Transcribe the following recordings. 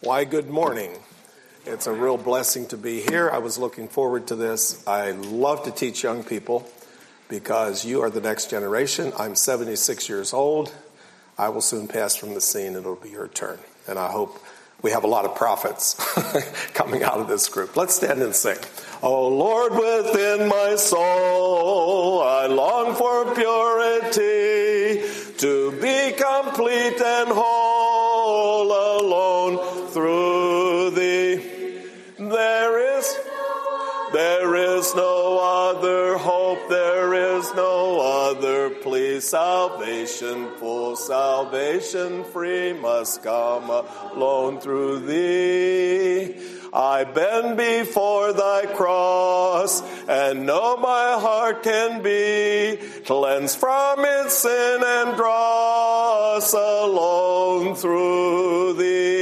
Why, good morning. It's a real blessing to be here. I was looking forward to this. I love to teach young people because you are the next generation. I'm 76 years old. I will soon pass from the scene. It'll be your turn. And I hope we have a lot of prophets coming out of this group. Let's stand and sing. Oh Lord, within my soul, I long for purity to be complete and whole other plea. Salvation, full salvation, free must come alone through thee. I bend before thy cross and know my heart can be cleansed from its sin and dross alone through thee.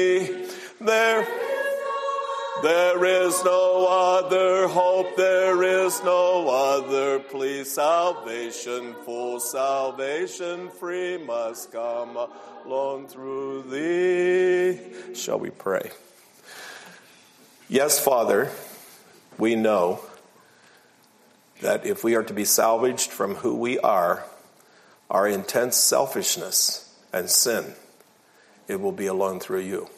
There, is no other hope, there is no other plea. Salvation, full salvation, free must come alone through thee. Shall we pray? Yes, Father, we know that if we are to be salvaged from who we are, our intense selfishness and sin, it will be alone through you.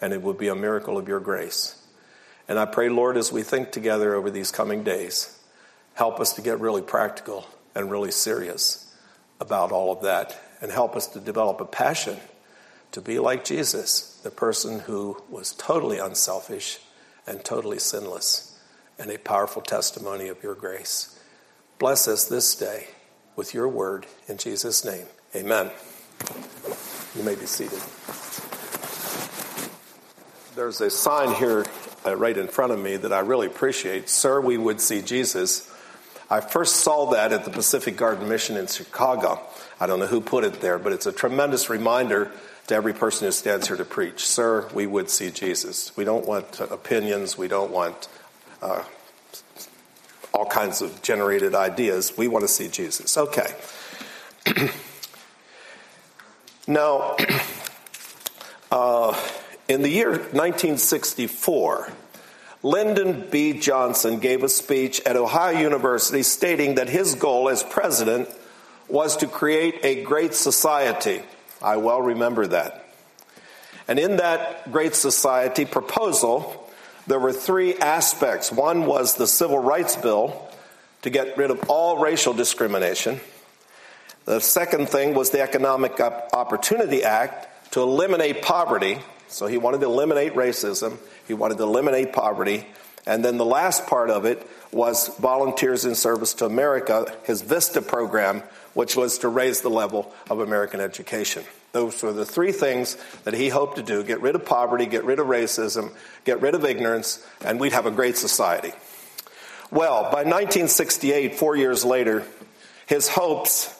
And it will be a miracle of your grace. And I pray, Lord, as we think together over these coming days, help us to get really practical and really serious about all of that. And help us to develop a passion to be like Jesus, the person who was totally unselfish and totally sinless, and a powerful testimony of your grace. Bless us this day with your word in Jesus' name. Amen. You may be seated. There's a sign here uh, right in front of me that I really appreciate. Sir, we would see Jesus. I first saw that at the Pacific Garden Mission in Chicago. I don't know who put it there, but it's a tremendous reminder to every person who stands here to preach. Sir, we would see Jesus. We don't want opinions. We don't want uh, all kinds of generated ideas. We want to see Jesus. Okay. now, uh, in the year 1964, Lyndon B. Johnson gave a speech at Ohio University stating that his goal as president was to create a great society. I well remember that. And in that great society proposal, there were three aspects. One was the Civil Rights Bill to get rid of all racial discrimination. The second thing was the Economic Opportunity Act to eliminate poverty. So he wanted to eliminate racism, he wanted to eliminate poverty. And then the last part of it was Volunteers in Service to America, his VISTA program, which was to raise the level of American education. Those were the three things that he hoped to do get rid of poverty, get rid of racism, get rid of ignorance, and we'd have a great society. Well, by 1968, four years later, his hopes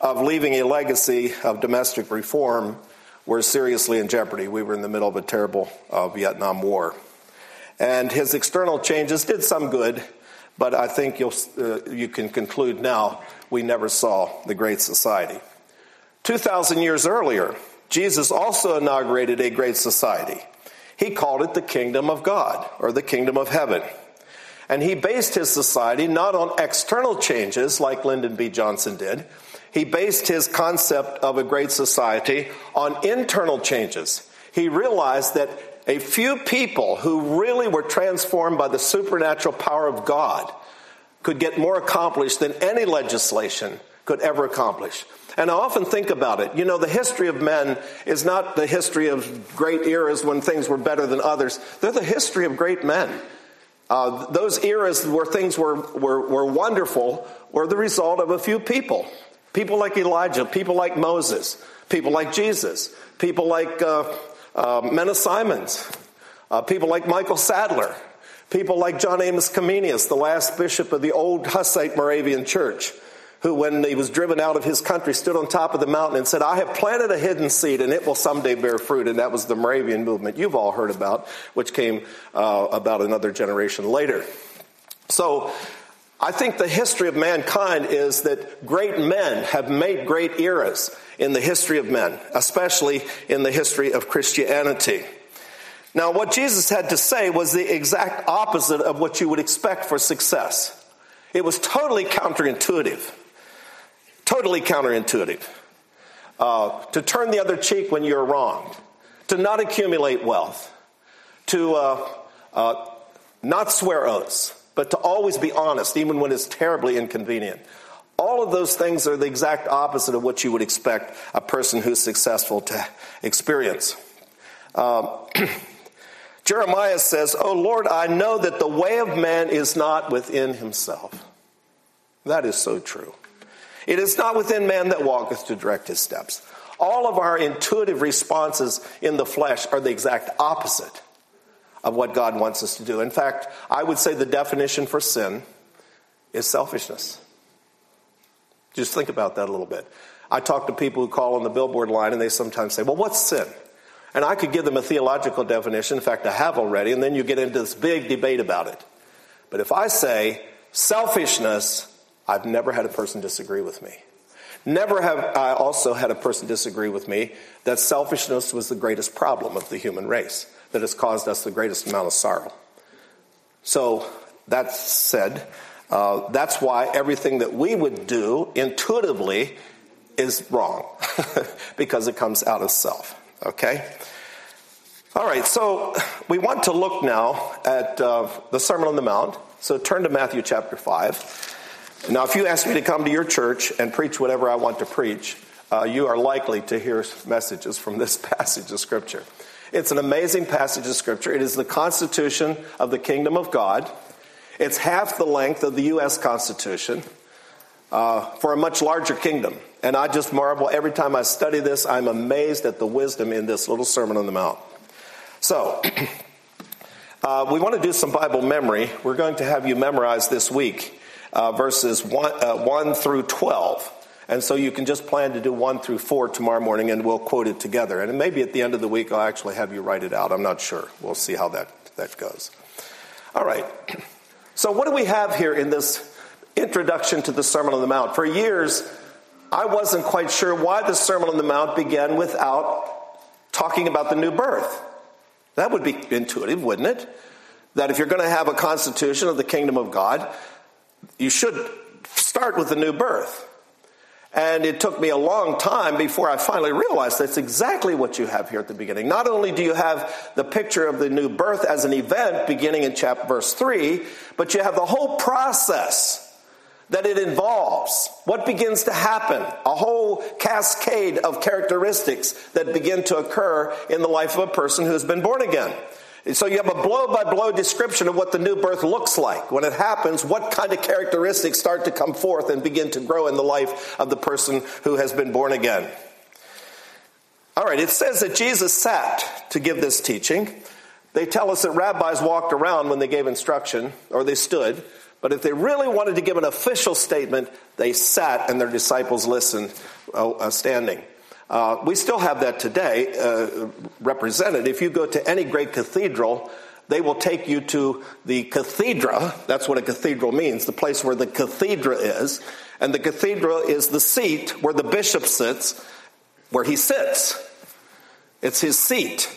of leaving a legacy of domestic reform were seriously in jeopardy. We were in the middle of a terrible uh, Vietnam War. And his external changes did some good, but I think you'll, uh, you can conclude now we never saw the Great Society. 2,000 years earlier, Jesus also inaugurated a great society. He called it the kingdom of God or the kingdom of heaven. And he based his society not on external changes like Lyndon B. Johnson did. He based his concept of a great society on internal changes. He realized that a few people who really were transformed by the supernatural power of God could get more accomplished than any legislation could ever accomplish. And I often think about it. You know, the history of men is not the history of great eras when things were better than others. They're the history of great men. Uh, those eras where things were, were, were wonderful were the result of a few people. People like Elijah, people like Moses, people like Jesus, people like uh, uh, Menno Simons, uh, people like Michael Sattler, people like John Amos Comenius, the last bishop of the old Hussite Moravian church who, when he was driven out of his country, stood on top of the mountain and said, I have planted a hidden seed and it will someday bear fruit. And that was the Moravian movement you've all heard about, which came uh, about another generation later. So, I think the history of mankind is that great men have made great eras in the history of men, especially in the history of Christianity. Now, what Jesus had to say was the exact opposite of what you would expect for success. It was totally counterintuitive. Totally counterintuitive. Uh, to turn the other cheek when you're wronged, to not accumulate wealth, to uh, uh, not swear oaths, but to always be honest, even when it's terribly inconvenient. All of those things are the exact opposite of what you would expect a person who's successful to experience. Um, Jeremiah says, Oh Lord, I know that the way of man is not within himself. That is so true. It is not within man that walketh to direct his steps. All of our intuitive responses in the flesh are the exact opposite of what God wants us to do. In fact, I would say the definition for sin is selfishness. Just think about that a little bit. I talk to people who call on the billboard line and they sometimes say, Well, what's sin? And I could give them a theological definition. In fact, I have already, and then you get into this big debate about it. But if I say selfishness, I've never had a person disagree with me. Never have I also had a person disagree with me that selfishness was the greatest problem of the human race, that has caused us the greatest amount of sorrow. So, that said, uh, that's why everything that we would do intuitively is wrong, because it comes out of self. Okay? All right, so we want to look now at uh, the Sermon on the Mount. So turn to Matthew chapter 5. Now, if you ask me to come to your church and preach whatever I want to preach, uh, you are likely to hear messages from this passage of Scripture. It's an amazing passage of Scripture. It is the constitution of the kingdom of God. It's half the length of the U.S. Constitution uh, for a much larger kingdom. And I just marvel every time I study this, I'm amazed at the wisdom in this little Sermon on the Mount. So, uh, we want to do some Bible memory. We're going to have you memorize this week uh, verses 1, uh, 1 through 12. And so you can just plan to do 1 through 4 tomorrow morning and we'll quote it together. And maybe at the end of the week I'll actually have you write it out. I'm not sure. We'll see how that, that goes. All right. So, what do we have here in this introduction to the Sermon on the Mount? For years, I wasn't quite sure why the Sermon on the Mount began without talking about the new birth. That would be intuitive, wouldn't it? That if you're going to have a constitution of the kingdom of God, you should start with the new birth. And it took me a long time before I finally realized that's exactly what you have here at the beginning. Not only do you have the picture of the new birth as an event beginning in chapter verse 3, but you have the whole process that it involves. What begins to happen? A whole cascade of characteristics that begin to occur in the life of a person who has been born again. So you have a blow by blow description of what the new birth looks like. When it happens, what kind of characteristics start to come forth and begin to grow in the life of the person who has been born again. All right, it says that Jesus sat to give this teaching. They tell us that rabbis walked around when they gave instruction, or they stood. But if they really wanted to give an official statement, they sat and their disciples listened uh, standing. Uh, we still have that today uh, represented. If you go to any great cathedral, they will take you to the cathedra. That's what a cathedral means, the place where the cathedra is. And the cathedra is the seat where the bishop sits, where he sits. It's his seat.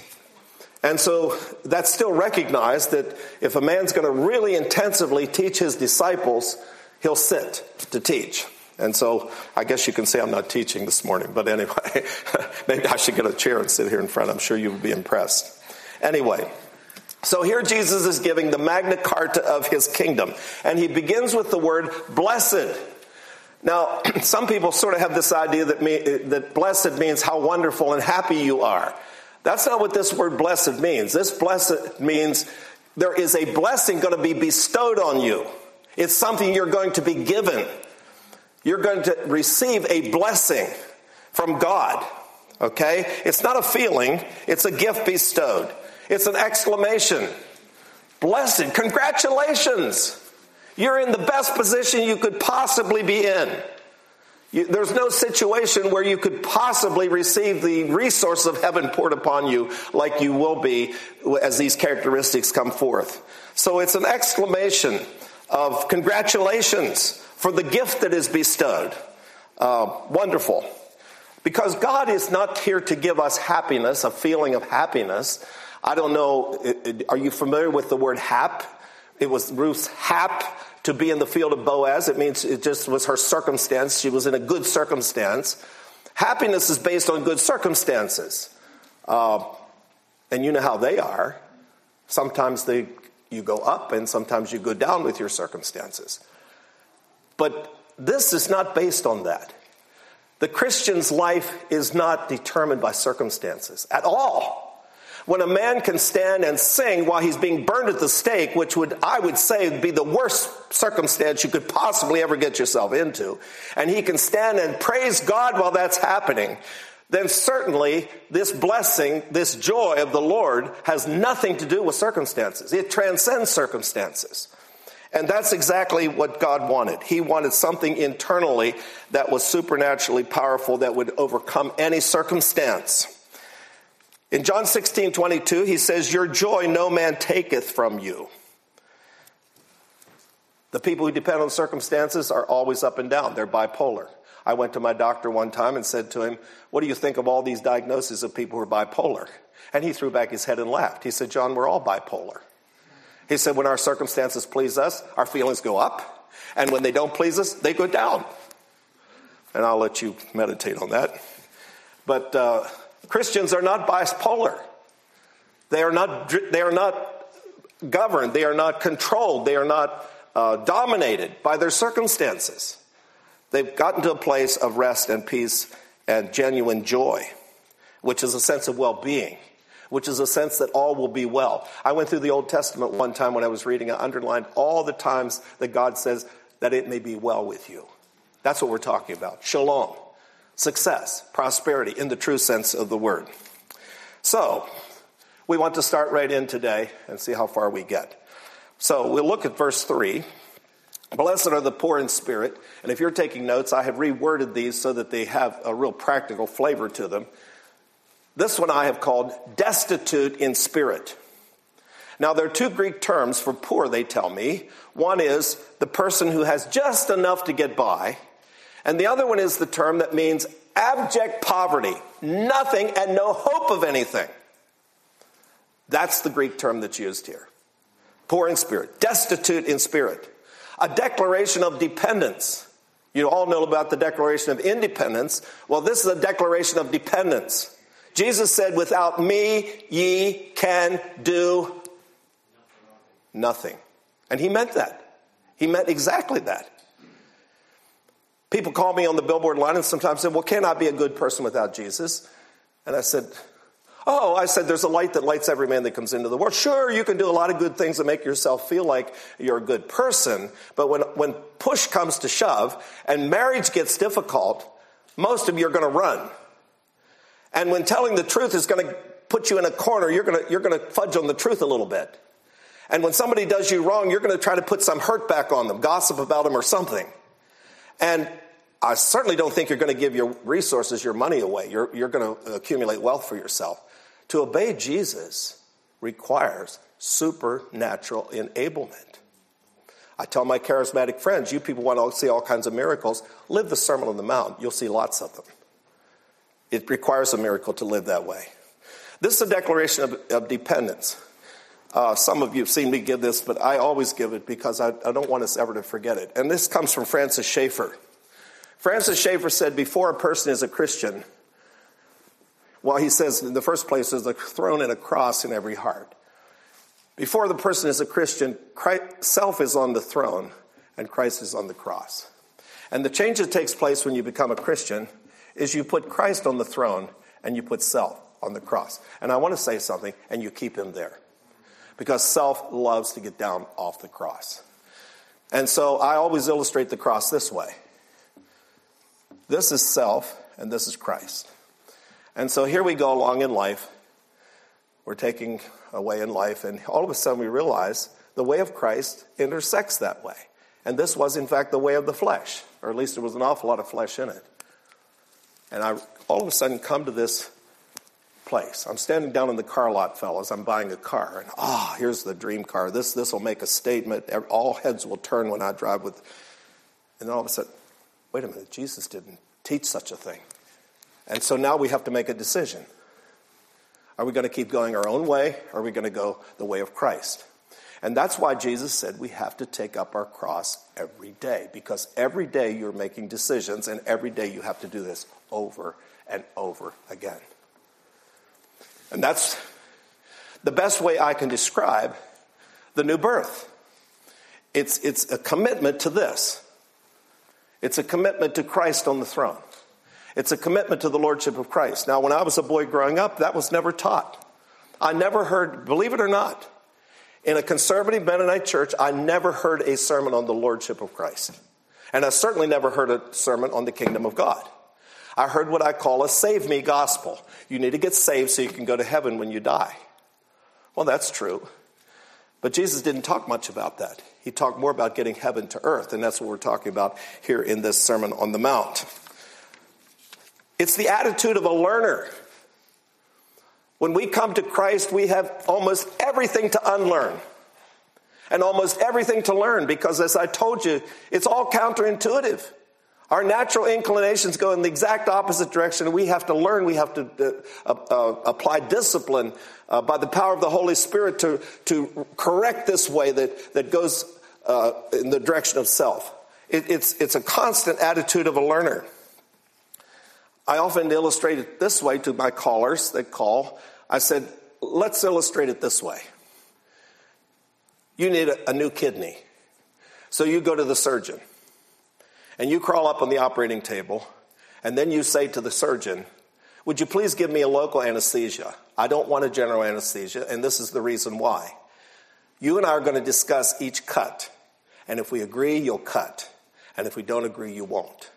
And so that's still recognized that if a man's going to really intensively teach his disciples, he'll sit to teach. And so I guess you can say I'm not teaching this morning, but anyway, maybe I should get a chair and sit here in front. I'm sure you will be impressed. Anyway, so here Jesus is giving the Magna Carta of his kingdom, and he begins with the word blessed. Now, some people sort of have this idea that, me, that blessed means how wonderful and happy you are. That's not what this word blessed means. This blessed means there is a blessing going to be bestowed on you. It's something you're going to be given you're going to receive a blessing from God. Okay? It's not a feeling, it's a gift bestowed. It's an exclamation. Blessed, congratulations! You're in the best position you could possibly be in. You, there's no situation where you could possibly receive the resource of heaven poured upon you like you will be as these characteristics come forth. So it's an exclamation of congratulations for the gift that is bestowed. Uh, wonderful. Because God is not here to give us happiness, a feeling of happiness. I don't know, are you familiar with the word hap? It was Ruth's hap to be in the field of Boaz. It means it just was her circumstance. She was in a good circumstance. Happiness is based on good circumstances. Uh, and you know how they are. Sometimes they, you go up and sometimes you go down with your circumstances. But this is not based on that. The Christian's life is not determined by circumstances at all. When a man can stand and sing while he's being burned at the stake, which would, I would say, be the worst circumstance you could possibly ever get yourself into, and he can stand and praise God while that's happening, then certainly this blessing, this joy of the Lord has nothing to do with circumstances. It transcends circumstances. And that's exactly what God wanted. He wanted something internally that was supernaturally powerful that would overcome any circumstance. In John 16, 22, he says, Your joy no man taketh from you. The people who depend on circumstances are always up and down. They're bipolar. I went to my doctor one time and said to him, What do you think of all these diagnoses of people who are bipolar? And he threw back his head and laughed. He said, John, we're all bipolar. He said, when our circumstances please us, our feelings go up. And when they don't please us, they go down. And I'll let you meditate on that. But uh, Christians are not bipolar. They are not, they are not governed. They are not controlled. They are not uh, dominated by their circumstances. They've gotten to a place of rest and peace and genuine joy, which is a sense of well being which is a sense that all will be well. I went through the Old Testament one time when I was reading, I underlined all the times that God says that it may be well with you. That's what we're talking about. Shalom, success, prosperity in the true sense of the word. So, we want to start right in today and see how far we get. So, we'll look at verse 3. Blessed are the poor in spirit. And if you're taking notes, I have reworded these so that they have a real practical flavor to them. This one I have called destitute in spirit. Now, there are two Greek terms for poor, they tell me. One is the person who has just enough to get by, and the other one is the term that means abject poverty, nothing and no hope of anything. That's the Greek term that's used here. Poor in spirit, destitute in spirit. A declaration of dependence. You all know about the Declaration of Independence. Well, this is a declaration of dependence. Jesus said, Without me, ye can do nothing. And he meant that. He meant exactly that. People call me on the billboard line and sometimes say, Well, can I be a good person without Jesus? And I said, Oh, I said, there's a light that lights every man that comes into the world. Sure, you can do a lot of good things to make yourself feel like you're a good person, but when, when push comes to shove and marriage gets difficult, most of you are going to run. And when telling the truth is going to put you in a corner, you're going to, you're to fudge on the truth a little bit. And when somebody does you wrong, you're going to try to put some hurt back on them, gossip about them or something. And I certainly don't think you're going to give your resources, your money away. You're, you're going to accumulate wealth for yourself. To obey Jesus requires supernatural enablement. I tell my charismatic friends, you people want to see all kinds of miracles, live the Sermon on the Mount. You'll see lots of them. It requires a miracle to live that way. This is a declaration of, of dependence. Uh, some of you have seen me give this, but I always give it because I, I don't want us ever to forget it. And this comes from Francis Schaeffer. Francis Schaeffer said, Before a person is a Christian, well, he says, in the first place, there's a throne and a cross in every heart. Before the person is a Christian, Christ, self is on the throne and Christ is on the cross. And the change that takes place when you become a Christian is you put Christ on the throne and you put self on the cross. And I want to say something, and you keep him there. Because self loves to get down off the cross. And so I always illustrate the cross this way this is self, and this is Christ. And so here we go along in life. We're taking a way in life, and all of a sudden we realize the way of Christ intersects that way. And this was, in fact, the way of the flesh, or at least there was an awful lot of flesh in it. And I all of a sudden come to this place. I'm standing down in the car lot, fellas. I'm buying a car, and ah, oh, here's the dream car. This this will make a statement. All heads will turn when I drive with. And then all of a sudden, wait a minute, Jesus didn't teach such a thing. And so now we have to make a decision. Are we going to keep going our own way? Or are we going to go the way of Christ? And that's why Jesus said we have to take up our cross every day, because every day you're making decisions, and every day you have to do this over and over again. And that's the best way I can describe the new birth. It's, it's a commitment to this. It's a commitment to Christ on the throne. It's a commitment to the Lordship of Christ. Now, when I was a boy growing up, that was never taught. I never heard, believe it or not, in a conservative Mennonite church, I never heard a sermon on the Lordship of Christ. And I certainly never heard a sermon on the kingdom of God. I heard what I call a save me gospel. You need to get saved so you can go to heaven when you die. Well, that's true. But Jesus didn't talk much about that. He talked more about getting heaven to earth, and that's what we're talking about here in this Sermon on the Mount. It's the attitude of a learner. When we come to Christ, we have almost everything to unlearn and almost everything to learn because, as I told you, it's all counterintuitive. Our natural inclinations go in the exact opposite direction. We have to learn, we have to uh, uh, apply discipline uh, by the power of the Holy Spirit to, to correct this way that, that goes uh, in the direction of self. It, it's, it's a constant attitude of a learner. I often illustrate it this way to my callers that call. I said, let's illustrate it this way. You need a, a new kidney. So you go to the surgeon and you crawl up on the operating table and then you say to the surgeon, Would you please give me a local anesthesia? I don't want a general anesthesia, and this is the reason why. You and I are going to discuss each cut, and if we agree, you'll cut, and if we don't agree, you won't.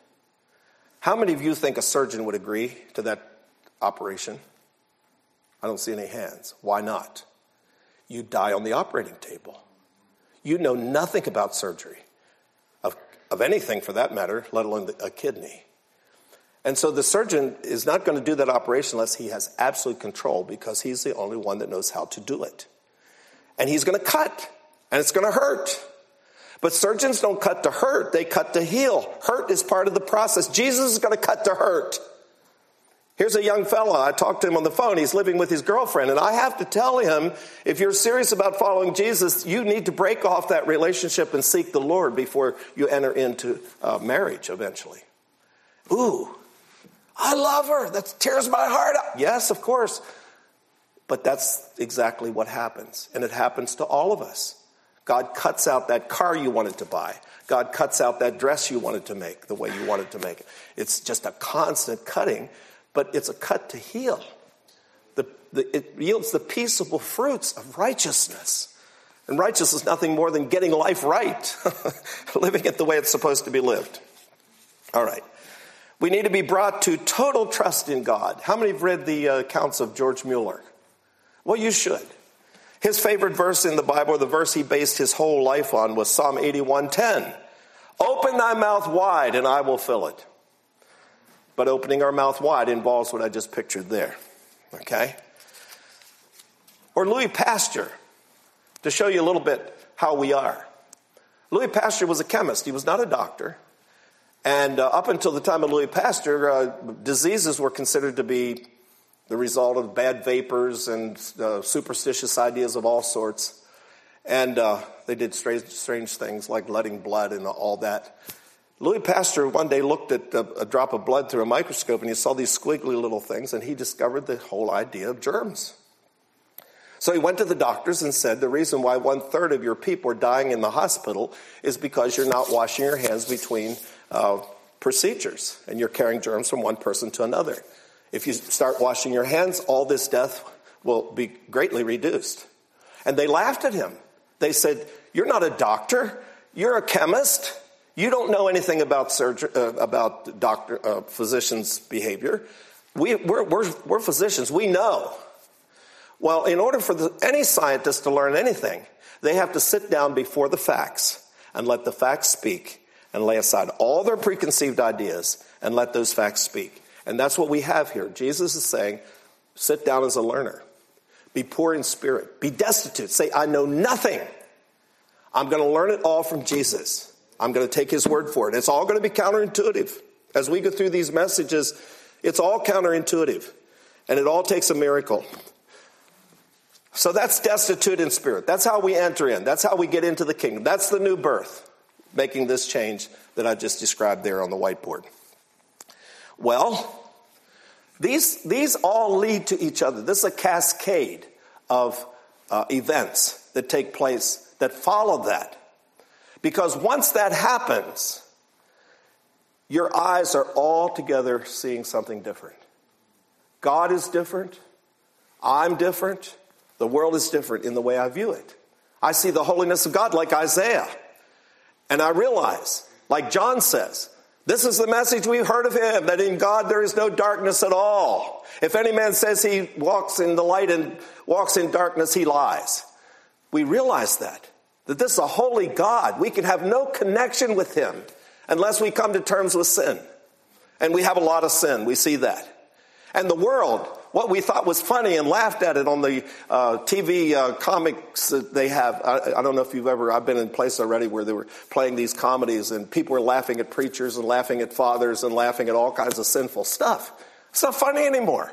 How many of you think a surgeon would agree to that operation? I don't see any hands. Why not? You die on the operating table. You know nothing about surgery, of, of anything for that matter, let alone a kidney. And so the surgeon is not going to do that operation unless he has absolute control because he's the only one that knows how to do it. And he's going to cut, and it's going to hurt. But surgeons don't cut to hurt, they cut to heal. Hurt is part of the process. Jesus is going to cut to hurt. Here's a young fella. I talked to him on the phone. He's living with his girlfriend. And I have to tell him if you're serious about following Jesus, you need to break off that relationship and seek the Lord before you enter into uh, marriage eventually. Ooh, I love her. That tears my heart out. Yes, of course. But that's exactly what happens. And it happens to all of us. God cuts out that car you wanted to buy. God cuts out that dress you wanted to make the way you wanted to make it. It's just a constant cutting, but it's a cut to heal. The, the, it yields the peaceable fruits of righteousness. And righteousness is nothing more than getting life right, living it the way it's supposed to be lived. All right. We need to be brought to total trust in God. How many have read the uh, accounts of George Mueller? Well, you should. His favorite verse in the Bible, the verse he based his whole life on, was Psalm 81:10. Open thy mouth wide and I will fill it. But opening our mouth wide involves what I just pictured there. Okay? Or Louis Pasteur, to show you a little bit how we are. Louis Pasteur was a chemist, he was not a doctor. And uh, up until the time of Louis Pasteur, uh, diseases were considered to be the result of bad vapors and uh, superstitious ideas of all sorts. And uh, they did strange, strange, things like letting blood and all that. Louis Pasteur one day looked at a, a drop of blood through a microscope and he saw these squiggly little things and he discovered the whole idea of germs. So he went to the doctors and said, The reason why one third of your people are dying in the hospital is because you're not washing your hands between uh, procedures and you're carrying germs from one person to another. If you start washing your hands, all this death will be greatly reduced. And they laughed at him. They said, You're not a doctor, you're a chemist. You don't know anything about surgery, uh, about doctor, uh, physicians' behavior. We, we're, we're, we're physicians, we know. Well, in order for the, any scientist to learn anything, they have to sit down before the facts and let the facts speak and lay aside all their preconceived ideas and let those facts speak. And that's what we have here. Jesus is saying, sit down as a learner, be poor in spirit, be destitute, say, I know nothing. I'm going to learn it all from Jesus. I'm going to take his word for it. It's all going to be counterintuitive. As we go through these messages, it's all counterintuitive. And it all takes a miracle. So that's destitute in spirit. That's how we enter in. That's how we get into the kingdom. That's the new birth, making this change that I just described there on the whiteboard. Well, these, these all lead to each other. This is a cascade of uh, events that take place that follow that. Because once that happens, your eyes are all together seeing something different. God is different. I'm different. The world is different in the way I view it. I see the holiness of God like Isaiah. And I realize, like John says, this is the message we've heard of him, that in God there is no darkness at all. If any man says he walks in the light and walks in darkness, he lies. We realize that, that this is a holy God. We can have no connection with him unless we come to terms with sin. And we have a lot of sin. We see that. And the world, what we thought was funny and laughed at it on the uh, TV uh, comics that they have. I, I, don't know if you've ever, I've been in places already where they were playing these comedies and people were laughing at preachers and laughing at fathers and laughing at all kinds of sinful stuff. It's not funny anymore.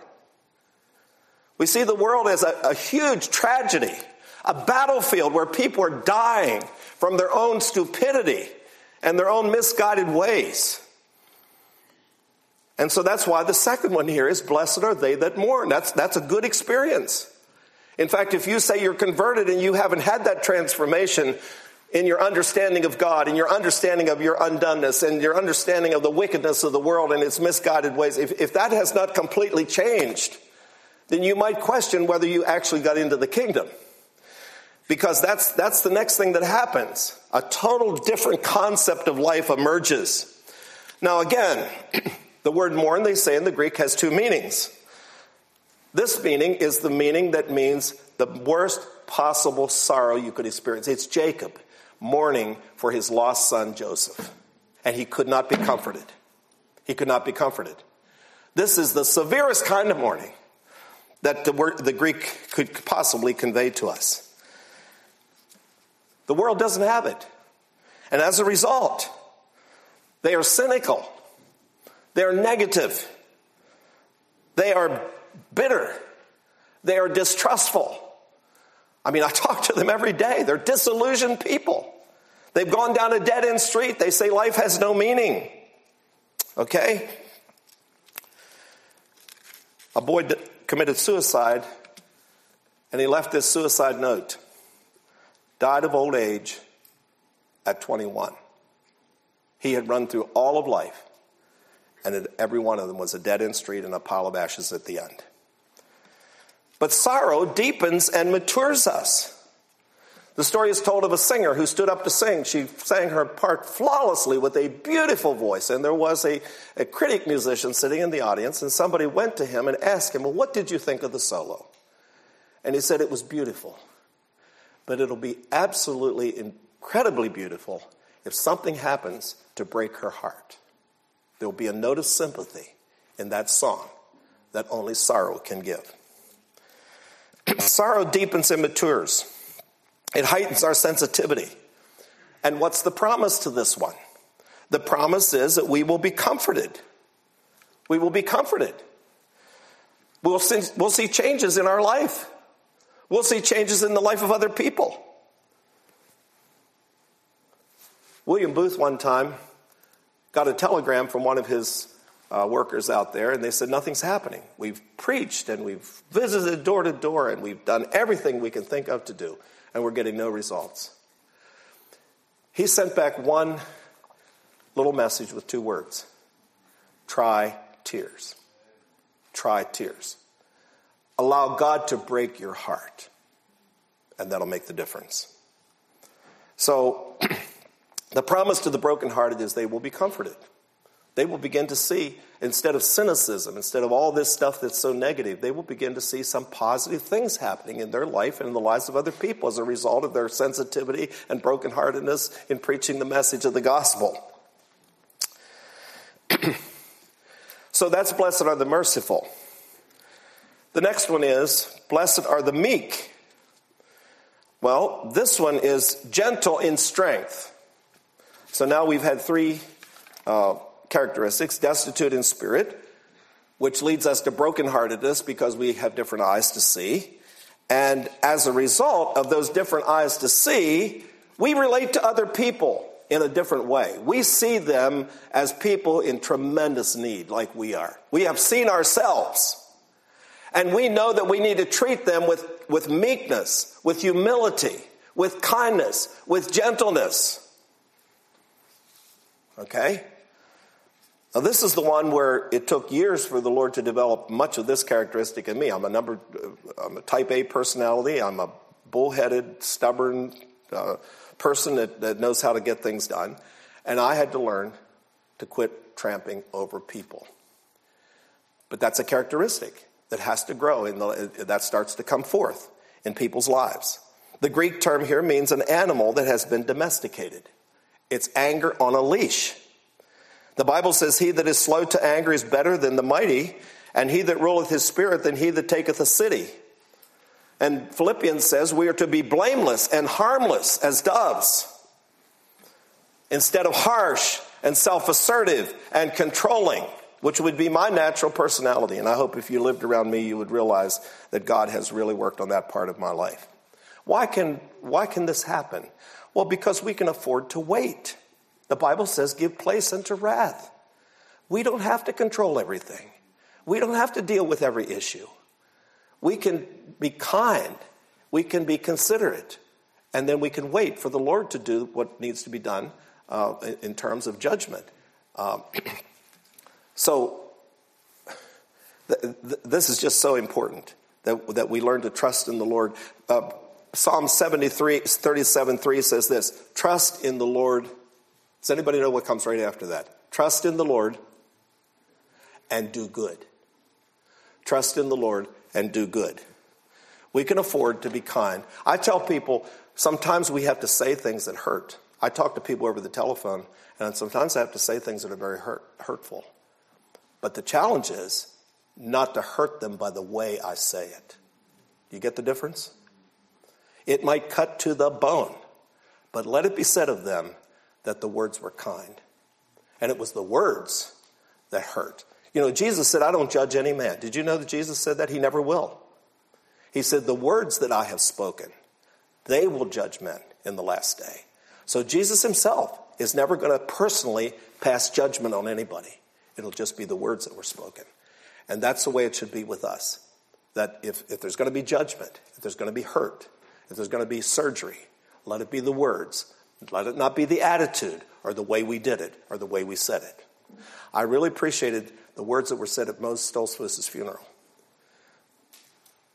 We see the world as a, a huge tragedy, a battlefield where people are dying from their own stupidity and their own misguided ways. And so that's why the second one here is blessed are they that mourn. That's, that's a good experience. In fact, if you say you're converted and you haven't had that transformation in your understanding of God, in your understanding of your undoneness, and your understanding of the wickedness of the world and its misguided ways, if, if that has not completely changed, then you might question whether you actually got into the kingdom. Because that's, that's the next thing that happens. A total different concept of life emerges. Now, again, The word mourn, they say in the Greek, has two meanings. This meaning is the meaning that means the worst possible sorrow you could experience. It's Jacob mourning for his lost son Joseph, and he could not be comforted. He could not be comforted. This is the severest kind of mourning that the, word, the Greek could possibly convey to us. The world doesn't have it. And as a result, they are cynical. They're negative. They are bitter. They are distrustful. I mean, I talk to them every day. They're disillusioned people. They've gone down a dead end street. They say life has no meaning. Okay? A boy committed suicide and he left this suicide note. Died of old age at 21. He had run through all of life and every one of them was a dead end street and a pile of ashes at the end. But sorrow deepens and matures us. The story is told of a singer who stood up to sing. She sang her part flawlessly with a beautiful voice. And there was a, a critic musician sitting in the audience, and somebody went to him and asked him, Well, what did you think of the solo? And he said, It was beautiful. But it'll be absolutely incredibly beautiful if something happens to break her heart. There will be a note of sympathy in that song that only sorrow can give. sorrow deepens and matures, it heightens our sensitivity. And what's the promise to this one? The promise is that we will be comforted. We will be comforted. We'll see, we'll see changes in our life. We'll see changes in the life of other people. William Booth, one time, got a telegram from one of his uh, workers out there, and they said, Nothing's happening. We've preached and we've visited door to door and we've done everything we can think of to do, and we're getting no results. He sent back one little message with two words try tears. Try tears. Allow God to break your heart, and that'll make the difference. So, The promise to the brokenhearted is they will be comforted. They will begin to see, instead of cynicism, instead of all this stuff that's so negative, they will begin to see some positive things happening in their life and in the lives of other people as a result of their sensitivity and brokenheartedness in preaching the message of the gospel. so that's blessed are the merciful. The next one is blessed are the meek. Well, this one is gentle in strength. So now we've had three uh, characteristics destitute in spirit, which leads us to brokenheartedness because we have different eyes to see, And as a result of those different eyes to see, we relate to other people in a different way. We see them as people in tremendous need, like we are. We have seen ourselves. And we know that we need to treat them with, with meekness, with humility, with kindness, with gentleness. Okay? Now, this is the one where it took years for the Lord to develop much of this characteristic in me. I'm a number, I'm a type A personality. I'm a bullheaded, stubborn uh, person that, that knows how to get things done. And I had to learn to quit tramping over people. But that's a characteristic that has to grow, and that starts to come forth in people's lives. The Greek term here means an animal that has been domesticated. It's anger on a leash. The Bible says, He that is slow to anger is better than the mighty, and he that ruleth his spirit than he that taketh a city. And Philippians says we are to be blameless and harmless as doves, instead of harsh and self assertive and controlling, which would be my natural personality. And I hope if you lived around me, you would realize that God has really worked on that part of my life. Why can, why can this happen? Well, because we can afford to wait. The Bible says, give place unto wrath. We don't have to control everything, we don't have to deal with every issue. We can be kind, we can be considerate, and then we can wait for the Lord to do what needs to be done uh, in terms of judgment. Um, so, th- th- this is just so important that, that we learn to trust in the Lord. Uh, Psalm 73, 37 3 says this Trust in the Lord does anybody know what comes right after that? Trust in the Lord and do good. Trust in the Lord and do good. We can afford to be kind. I tell people sometimes we have to say things that hurt. I talk to people over the telephone, and sometimes I have to say things that are very hurt, hurtful. But the challenge is not to hurt them by the way I say it. You get the difference? It might cut to the bone, but let it be said of them that the words were kind. And it was the words that hurt. You know, Jesus said, I don't judge any man. Did you know that Jesus said that? He never will. He said, The words that I have spoken, they will judge men in the last day. So Jesus himself is never going to personally pass judgment on anybody. It'll just be the words that were spoken. And that's the way it should be with us. That if, if there's going to be judgment, if there's going to be hurt, if there's going to be surgery, let it be the words let it not be the attitude or the way we did it or the way we said it. I really appreciated the words that were said at Moses Stoltzfus's funeral.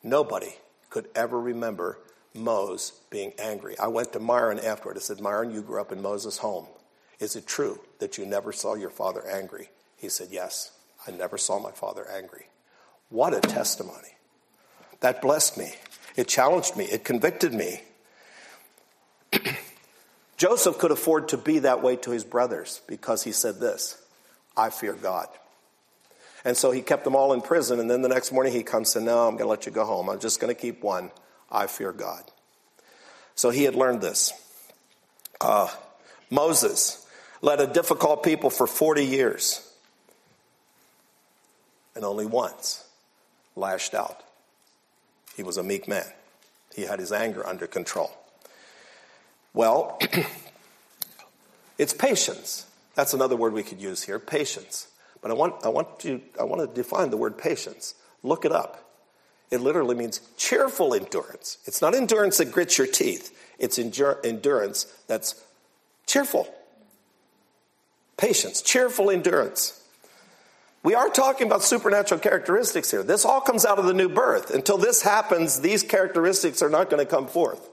Nobody could ever remember Moses being angry. I went to Myron afterward. I said, Myron, you grew up in Moses' home. Is it true that you never saw your father angry? He said, Yes, I never saw my father angry. What a testimony. That blessed me. It challenged me. It convicted me. Joseph could afford to be that way to his brothers because he said this I fear God. And so he kept them all in prison, and then the next morning he comes and said, No, I'm going to let you go home. I'm just going to keep one. I fear God. So he had learned this. Uh, Moses led a difficult people for 40 years and only once lashed out. He was a meek man, he had his anger under control. Well, it's patience. That's another word we could use here, patience. But I want, I want, to, I want to define the word patience. Look it up. It literally means cheerful endurance. It's not endurance that grits your teeth, it's endurance that's cheerful. Patience, cheerful endurance. We are talking about supernatural characteristics here. This all comes out of the new birth. Until this happens, these characteristics are not going to come forth.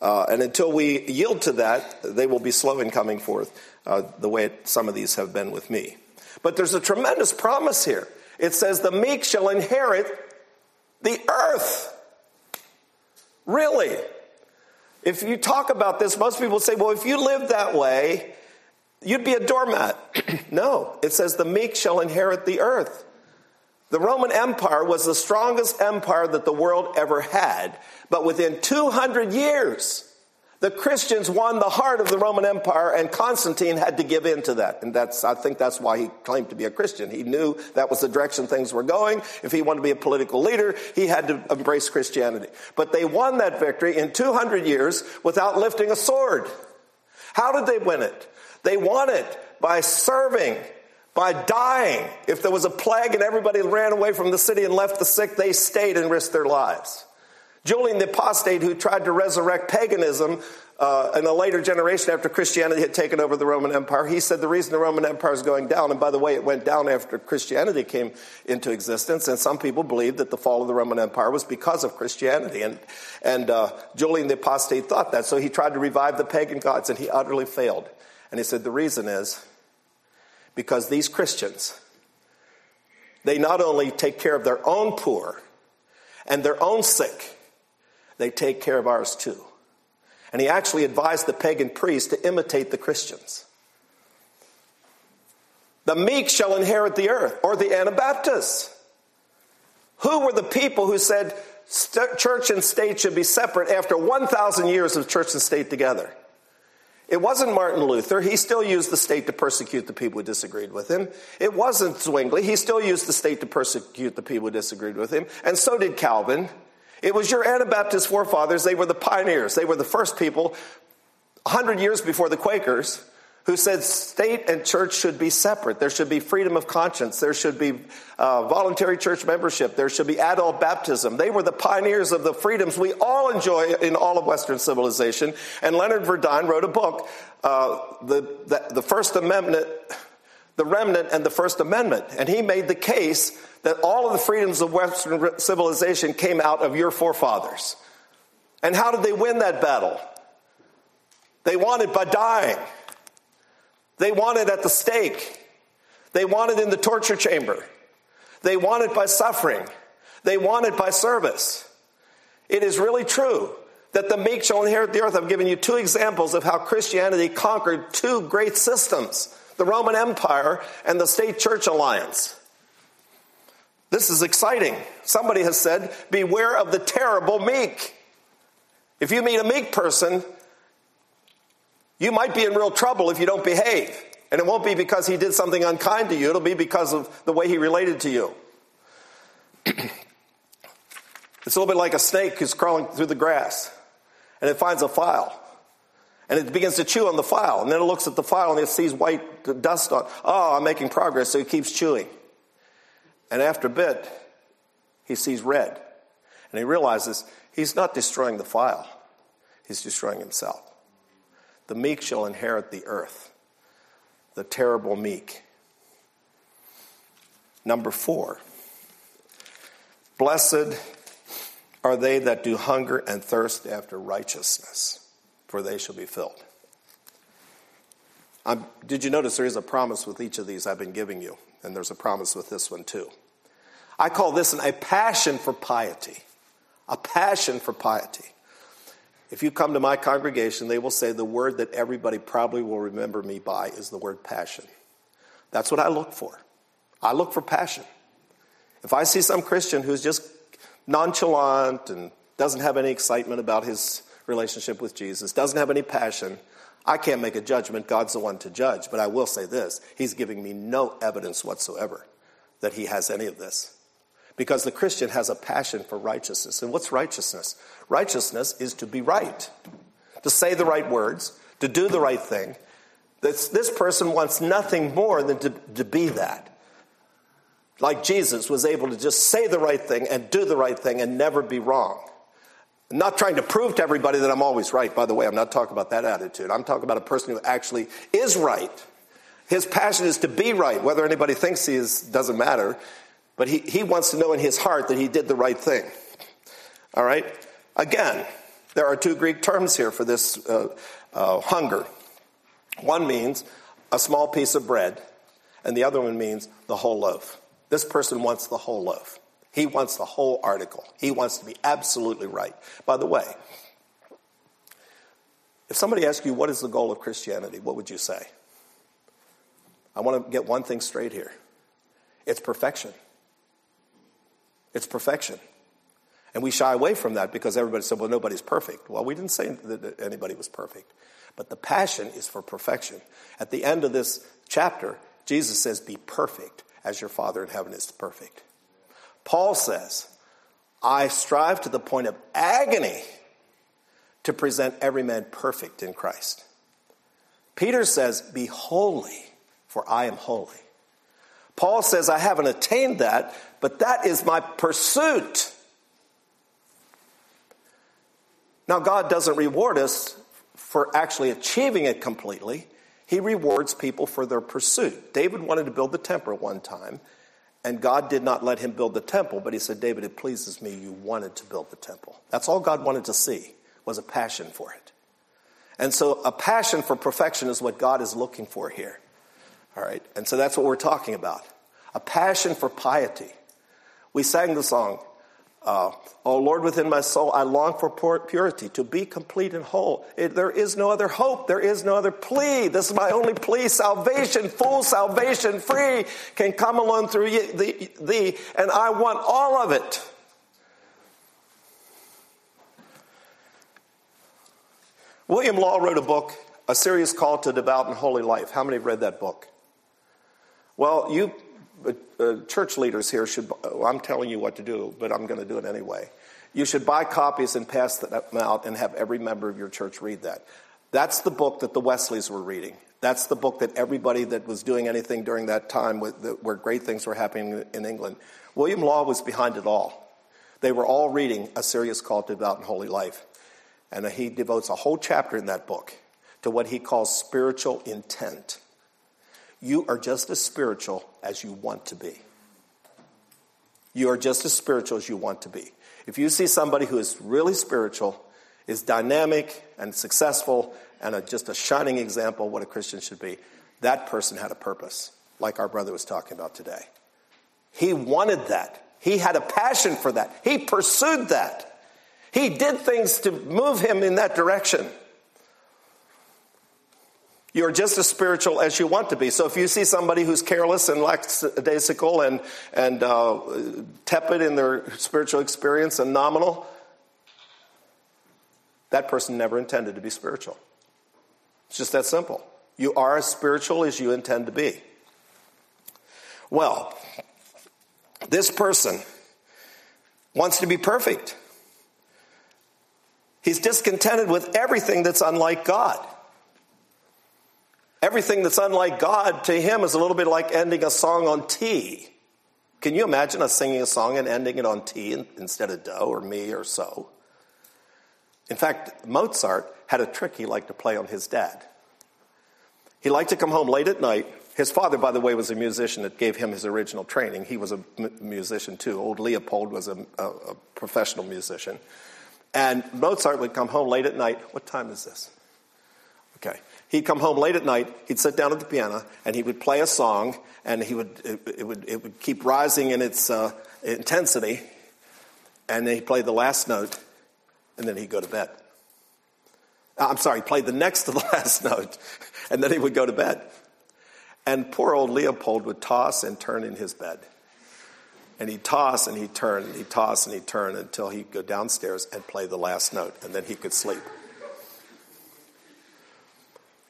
Uh, and until we yield to that, they will be slow in coming forth, uh, the way it, some of these have been with me. But there's a tremendous promise here. It says, The meek shall inherit the earth. Really? If you talk about this, most people say, Well, if you live that way, you'd be a doormat. no, it says, The meek shall inherit the earth. The Roman Empire was the strongest empire that the world ever had. But within 200 years, The Christians won the heart of the Roman Empire, and Constantine had to give in to that. And that's, I think that's why he claimed to be a Christian. He knew that was the direction things were going. If he wanted to be a political leader, he had to embrace Christianity. But they won that victory in 200 years without lifting a sword. How did they win it? They won it by serving, by dying. If there was a plague and everybody ran away from the city and left the sick, they stayed and risked their lives. Julian the Apostate, who tried to resurrect paganism uh, in a later generation after Christianity had taken over the Roman Empire, he said the reason the Roman Empire is going down, and by the way, it went down after Christianity came into existence, and some people believe that the fall of the Roman Empire was because of Christianity. And, and uh, Julian the Apostate thought that, so he tried to revive the pagan gods, and he utterly failed. And he said the reason is because these Christians, they not only take care of their own poor and their own sick, they take care of ours too. And he actually advised the pagan priests to imitate the Christians. The meek shall inherit the earth, or the Anabaptists. Who were the people who said church and state should be separate after 1,000 years of church and state together? It wasn't Martin Luther. He still used the state to persecute the people who disagreed with him. It wasn't Zwingli. He still used the state to persecute the people who disagreed with him. And so did Calvin. It was your Anabaptist forefathers. They were the pioneers. They were the first people, 100 years before the Quakers, who said state and church should be separate. There should be freedom of conscience. There should be uh, voluntary church membership. There should be adult baptism. They were the pioneers of the freedoms we all enjoy in all of Western civilization. And Leonard Verduin wrote a book, uh, the, the, the First Amendment, The Remnant and the First Amendment. And he made the case that all of the freedoms of Western civilization came out of your forefathers. And how did they win that battle? They won it by dying. They want it at the stake. They want it in the torture chamber. They want it by suffering. They want it by service. It is really true that the meek shall inherit the earth. I've given you two examples of how Christianity conquered two great systems the Roman Empire and the state church alliance. This is exciting. Somebody has said, Beware of the terrible meek. If you meet a meek person, you might be in real trouble if you don't behave. And it won't be because he did something unkind to you, it'll be because of the way he related to you. it's a little bit like a snake who's crawling through the grass and it finds a file. And it begins to chew on the file. And then it looks at the file and it sees white dust on. Oh, I'm making progress. So it keeps chewing. And after a bit, he sees red. And he realizes he's not destroying the file, he's destroying himself. The meek shall inherit the earth, the terrible meek. Number four, blessed are they that do hunger and thirst after righteousness, for they shall be filled. Um, did you notice there is a promise with each of these I've been giving you? And there's a promise with this one too. I call this an, a passion for piety. A passion for piety. If you come to my congregation, they will say the word that everybody probably will remember me by is the word passion. That's what I look for. I look for passion. If I see some Christian who's just nonchalant and doesn't have any excitement about his relationship with Jesus, doesn't have any passion, I can't make a judgment. God's the one to judge. But I will say this He's giving me no evidence whatsoever that he has any of this. Because the Christian has a passion for righteousness. And what's righteousness? Righteousness is to be right, to say the right words, to do the right thing. This, this person wants nothing more than to, to be that. Like Jesus was able to just say the right thing and do the right thing and never be wrong. I'm not trying to prove to everybody that I'm always right. By the way, I'm not talking about that attitude. I'm talking about a person who actually is right. His passion is to be right. Whether anybody thinks he is doesn't matter. But he, he wants to know in his heart that he did the right thing. All right? Again, there are two Greek terms here for this uh, uh, hunger. One means a small piece of bread, and the other one means the whole loaf. This person wants the whole loaf. He wants the whole article. He wants to be absolutely right. By the way, if somebody asks you what is the goal of Christianity, what would you say? I want to get one thing straight here it's perfection. It's perfection. And we shy away from that because everybody said, well, nobody's perfect. Well, we didn't say that anybody was perfect. But the passion is for perfection. At the end of this chapter, Jesus says, Be perfect as your Father in heaven is perfect. Paul says, I strive to the point of agony to present every man perfect in Christ. Peter says, Be holy, for I am holy. Paul says, I haven't attained that, but that is my pursuit. Now, God doesn't reward us for actually achieving it completely. He rewards people for their pursuit. David wanted to build the temple one time, and God did not let him build the temple, but he said, David, it pleases me you wanted to build the temple. That's all God wanted to see, was a passion for it. And so a passion for perfection is what God is looking for here. All right, and so that's what we're talking about. A passion for piety. We sang the song, uh, oh Lord, within my soul, I long for purity, to be complete and whole. It, there is no other hope. There is no other plea. This is my only plea. Salvation, full salvation, free, can come alone through thee, thee, and I want all of it. William Law wrote a book, A Serious Call to Devout and Holy Life. How many have read that book? Well, you uh, church leaders here should, well, I'm telling you what to do, but I'm going to do it anyway. You should buy copies and pass them out and have every member of your church read that. That's the book that the Wesleys were reading. That's the book that everybody that was doing anything during that time where great things were happening in England. William Law was behind it all. They were all reading A Serious Call to Devout and Holy Life. And he devotes a whole chapter in that book to what he calls spiritual intent. You are just as spiritual as you want to be. You are just as spiritual as you want to be. If you see somebody who is really spiritual, is dynamic and successful, and a, just a shining example of what a Christian should be, that person had a purpose, like our brother was talking about today. He wanted that. He had a passion for that. He pursued that. He did things to move him in that direction. You're just as spiritual as you want to be. So if you see somebody who's careless and lackadaisical and, and uh, tepid in their spiritual experience and nominal, that person never intended to be spiritual. It's just that simple. You are as spiritual as you intend to be. Well, this person wants to be perfect. He's discontented with everything that's unlike God. Everything that's unlike God to him is a little bit like ending a song on ti. Can you imagine us singing a song and ending it on ti instead of do or me or so? In fact, Mozart had a trick he liked to play on his dad. He liked to come home late at night. His father, by the way, was a musician that gave him his original training. He was a musician too. Old Leopold was a, a, a professional musician. And Mozart would come home late at night. What time is this? Okay. He'd come home late at night, he'd sit down at the piano, and he would play a song, and he would, it, it would, it would keep rising in its uh, intensity, and then he'd play the last note, and then he'd go to bed. Uh, I'm sorry, he played the next to the last note, and then he would go to bed. And poor old Leopold would toss and turn in his bed. And he'd toss and he'd turn, and he'd toss and he'd turn until he'd go downstairs and play the last note, and then he could sleep.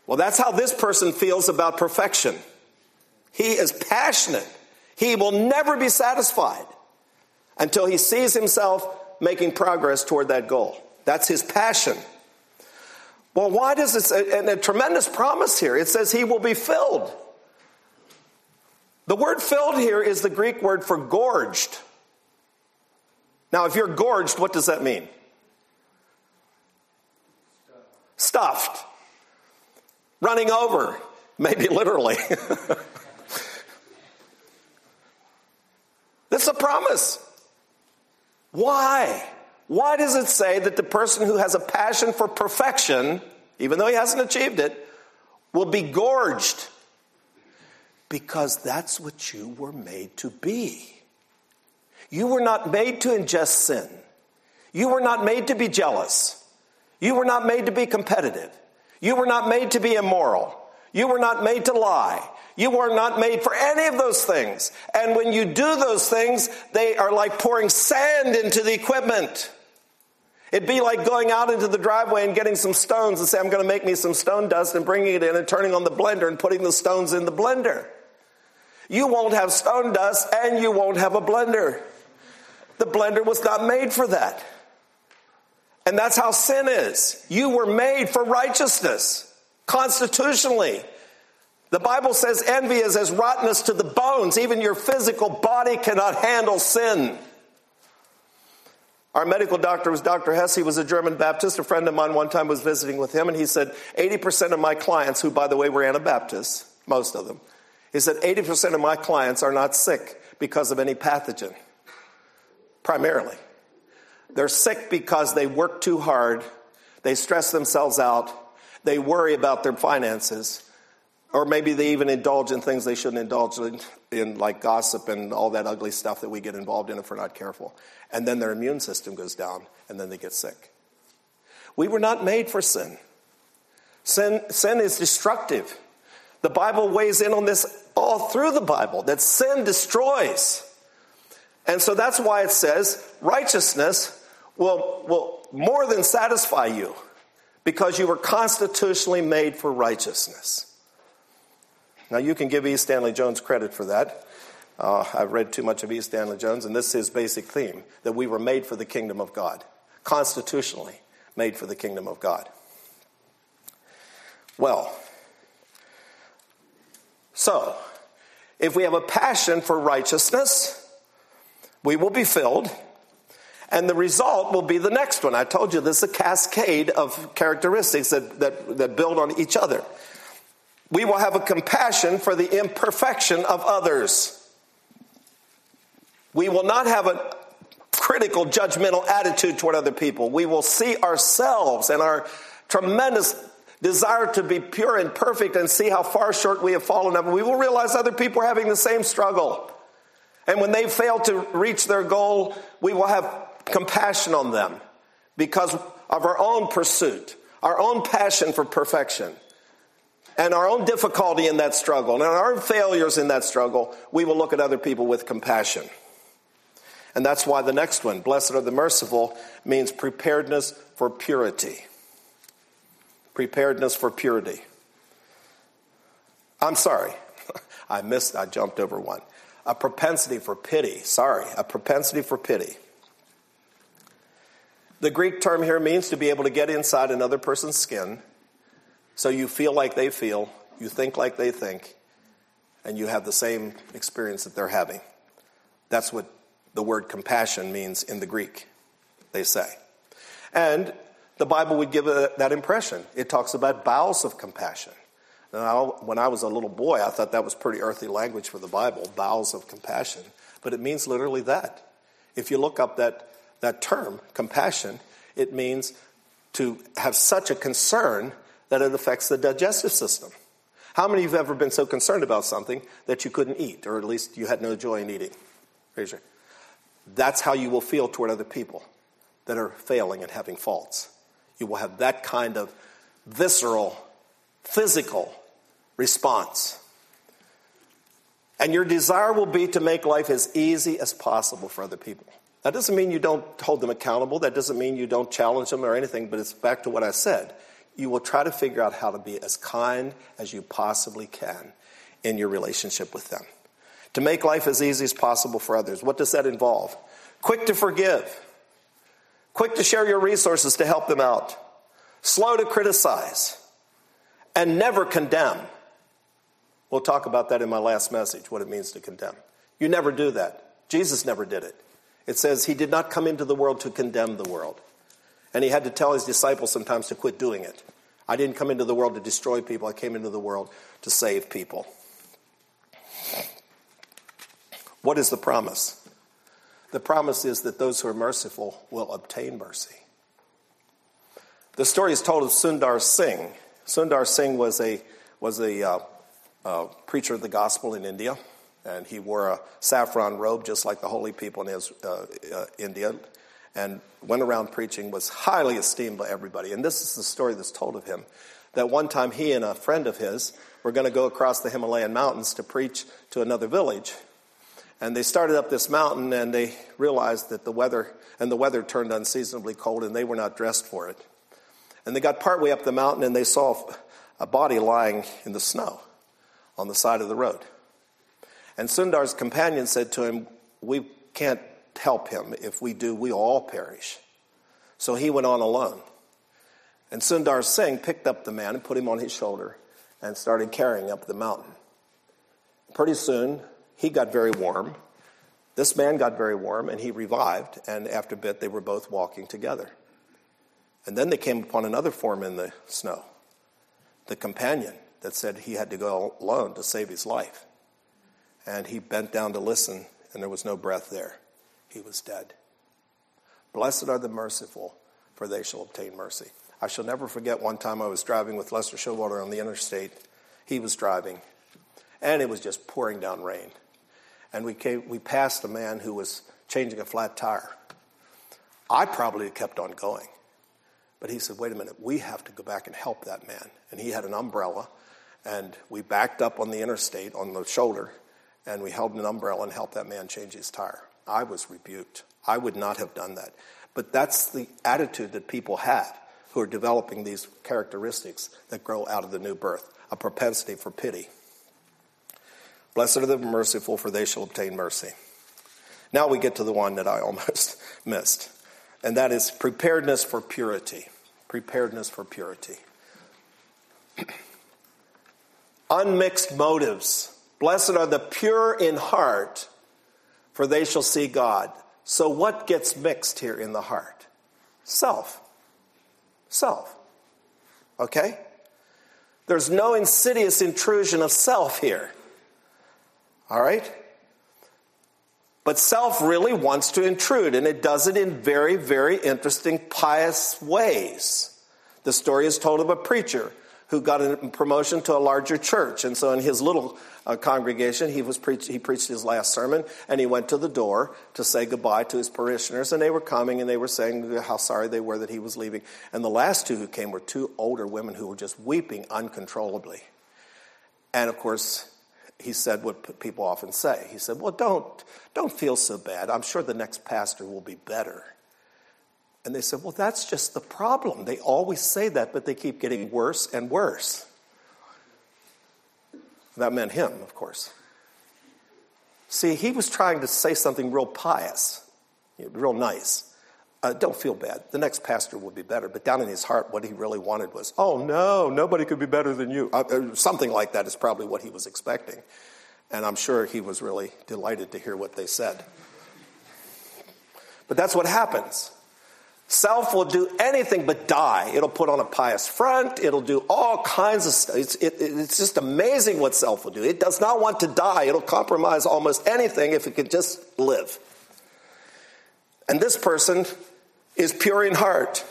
Well, that's how this person feels about perfection. He is passionate. He will never be satisfied until he sees himself making progress toward that goal. That's his passion. Well, why does this, and a tremendous promise here, it says he will be filled. The word filled here is the Greek word for gorged. Now, if you're gorged, what does that mean? Stuffed running over, maybe literally. this is a promise. Why? Why does it say that the person who has a passion for perfection, even though he hasn't achieved it, will be gorged? Because that's what you were made to be. You were not made to ingest sin. You were not made to be jealous. You were not made to be competitive. You were not made to be immoral. You were not made to lie. You were not made for any of those things. And when you do those things, they are like pouring sand into the equipment. It'd be like going out into the driveway and getting some stones and say, I'm going to make me some stone dust and bringing it in and turning on the blender and putting the stones in the blender. You won't have stone dust and you won't have a blender. The blender was not made for that. And that's how sin is. You were made for righteousness constitutionally. The Bible says envy is as rottenness to the bones. Even your physical body cannot handle sin. Our medical doctor was Dr. Hess. He was a German Baptist. A friend of mine one time was visiting with him, and he said 80% of my clients, who, by the way, were Anabaptists, most of them, he said 80% of my clients are not sick because of any pathogen, primarily. They're sick because they work too hard, they stress themselves out, they worry about their finances, or maybe they even indulge in things they shouldn't indulge in, in, like gossip and all that ugly stuff that we get involved in if we're not careful. And then their immune system goes down, and then they get sick. We were not made for sin. Sin, sin is destructive. The Bible weighs in on this all through the Bible that sin destroys. And so that's why it says righteousness will, will more than satisfy you because you were constitutionally made for righteousness. Now, you can give E. Stanley Jones credit for that. Uh, I've read too much of E. Stanley Jones, and this is his basic theme that we were made for the kingdom of God, constitutionally made for the kingdom of God. Well, so if we have a passion for righteousness, we will be filled, and the result will be the next one. I told you this is a cascade of characteristics that, that, that build on each other we will have a compassion for the imperfection of others. We will not have a critical, judgmental attitude toward other people. We will see ourselves and our tremendous desire to be pure and perfect and see how far short we have fallen. We will realize other people are having the same struggle. And when they fail to reach their goal, we will have compassion on them because of our own pursuit, our own passion for perfection and our own difficulty in that struggle and our own failures in that struggle, we will look at other people with compassion. And that's why the next one, blessed are the merciful, means preparedness for purity. Preparedness for purity. I'm sorry. I missed, I jumped over one. A propensity for pity. Sorry, a propensity for pity. The Greek term here means to be able to get inside another person's skin so you feel like they feel, you think like they think, and you have the same experience that they're having. That's what the word compassion means in the Greek, they say. And the Bible would give that impression. It talks about bowels of compassion. Now, when I was a little boy, I thought that was pretty earthy language for the Bible, bowels of compassion. But it means literally that. If you look up that, that term, compassion, it means to have such a concern that it affects the digestive system. How many of you have ever been so concerned about something that you couldn't eat, or at least you had no joy in eating? Raise your That's how you will feel toward other people that are failing and having faults. You will have that kind of visceral, physical response. And your desire will be to make life as easy as possible for other people. That doesn't mean you don't hold them accountable. That doesn't mean you don't challenge them or anything, but it's back to what I said you will try to figure out how to be as kind as you possibly can in your relationship with them. To make life as easy as possible for others. What does that involve? Quick to forgive, quick to share your resources to help them out, slow to criticize, and never condemn. We'll talk about that in my last message, what it means to condemn. You never do that. Jesus never did it. It says he did not come into the world to condemn the world. And he had to tell his disciples sometimes to quit doing it. I didn't come into the world to destroy people, I came into the world to save people. What is the promise? The promise is that those who are merciful will obtain mercy. The story is told of Sundar Singh. Sundar Singh was a, was a uh, uh, preacher of the gospel in India, and he wore a saffron robe just like the holy people in his, uh, uh India and went around preaching, was highly esteemed by everybody. And this is the story that's told of him that one time he and a friend of his were going to go across the Himalayan mountains to preach to another village. And they started up this mountain and they realized that the weather, and the weather turned unseasonably cold and they were not dressed for it. And they got partway up the mountain and they saw a body lying in the snow on the side of the road. And Sundar's companion said to him, We can't help him. If we do, we all perish. So he went on alone. And Sundar Singh picked up the man and put him on his shoulder and started carrying up the mountain. Pretty soon, he got very warm. This man got very warm and he revived, and after a bit, they were both walking together. And then they came upon another form in the snow, the companion that said he had to go alone to save his life. And he bent down to listen, and there was no breath there. He was dead. Blessed are the merciful, for they shall obtain mercy. I shall never forget one time I was driving with Lester Showalter on the interstate. He was driving, and it was just pouring down rain. And we, came, we passed a man who was changing a flat tire. I probably kept on going. But he said, wait a minute, we have to go back and help that man. And he had an umbrella, and we backed up on the interstate on the shoulder, and we held an umbrella and helped that man change his tire. I was rebuked. I would not have done that. But that's the attitude that people have who are developing these characteristics that grow out of the new birth a propensity for pity. Blessed are the merciful, for they shall obtain mercy. Now we get to the one that I almost missed, and that is preparedness for purity. Preparedness for purity. Unmixed motives. Blessed are the pure in heart, for they shall see God. So, what gets mixed here in the heart? Self self. Okay? There's no insidious intrusion of self here. All right? But self really wants to intrude, and it does it in very, very interesting, pious ways. The story is told of a preacher who got a promotion to a larger church. And so in his little uh, congregation, he, was preach- he preached his last sermon, and he went to the door to say goodbye to his parishioners. And they were coming, and they were saying how sorry they were that he was leaving. And the last two who came were two older women who were just weeping uncontrollably. And of course, he said what people often say. He said, Well, don't, don't feel so bad. I'm sure the next pastor will be better. And they said, Well, that's just the problem. They always say that, but they keep getting worse and worse. That meant him, of course. See, he was trying to say something real pious, real nice. Uh, don't feel bad. The next pastor will be better. But down in his heart, what he really wanted was, oh no, nobody could be better than you. Uh, uh something like that is probably what he was expecting. And I'm sure he was really delighted to hear what they said. But that's what happens. Self will do anything but die. It'll put on a pious front. It'll do all kinds of stuff. It's, it, it's, just amazing what self will do. It does not want to die. It'll compromise almost anything if it could just live. And this person is pure in heart.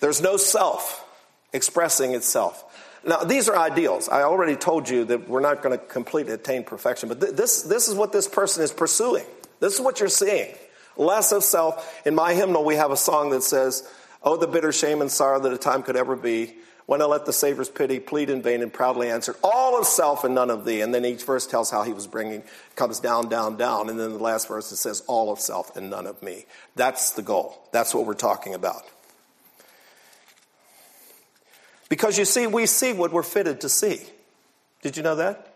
There's no self expressing itself. Now, these are ideals. I already told you that we're not going to completely attain perfection, but th- this, this is what this person is pursuing. This is what you're seeing. Less of self. In my hymnal, we have a song that says, Oh, the bitter shame and sorrow that a time could ever be. When I let the Savior's pity plead in vain and proudly answered, All of self and none of thee. And then each verse tells how he was bringing, comes down, down, down. And then the last verse it says, All of self and none of me. That's the goal. That's what we're talking about. Because you see, we see what we're fitted to see. Did you know that?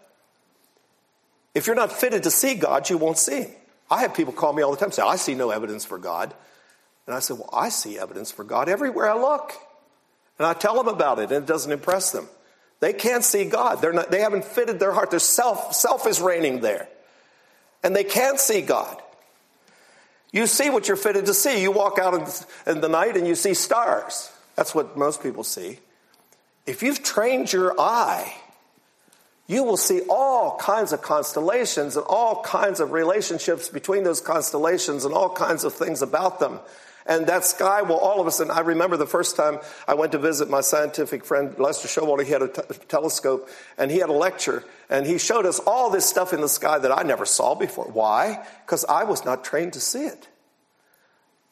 If you're not fitted to see God, you won't see Him. I have people call me all the time and say, I see no evidence for God. And I say, Well, I see evidence for God everywhere I look. And I tell them about it, and it doesn't impress them. They can't see God. They're not, they haven't fitted their heart. Their self, self is reigning there. And they can't see God. You see what you're fitted to see. You walk out in the night and you see stars. That's what most people see. If you've trained your eye you will see all kinds of constellations and all kinds of relationships between those constellations and all kinds of things about them. And that sky will all of a sudden, I remember the first time I went to visit my scientific friend Lester Showalter. He had a t- telescope and he had a lecture and he showed us all this stuff in the sky that I never saw before. Why? Because I was not trained to see it.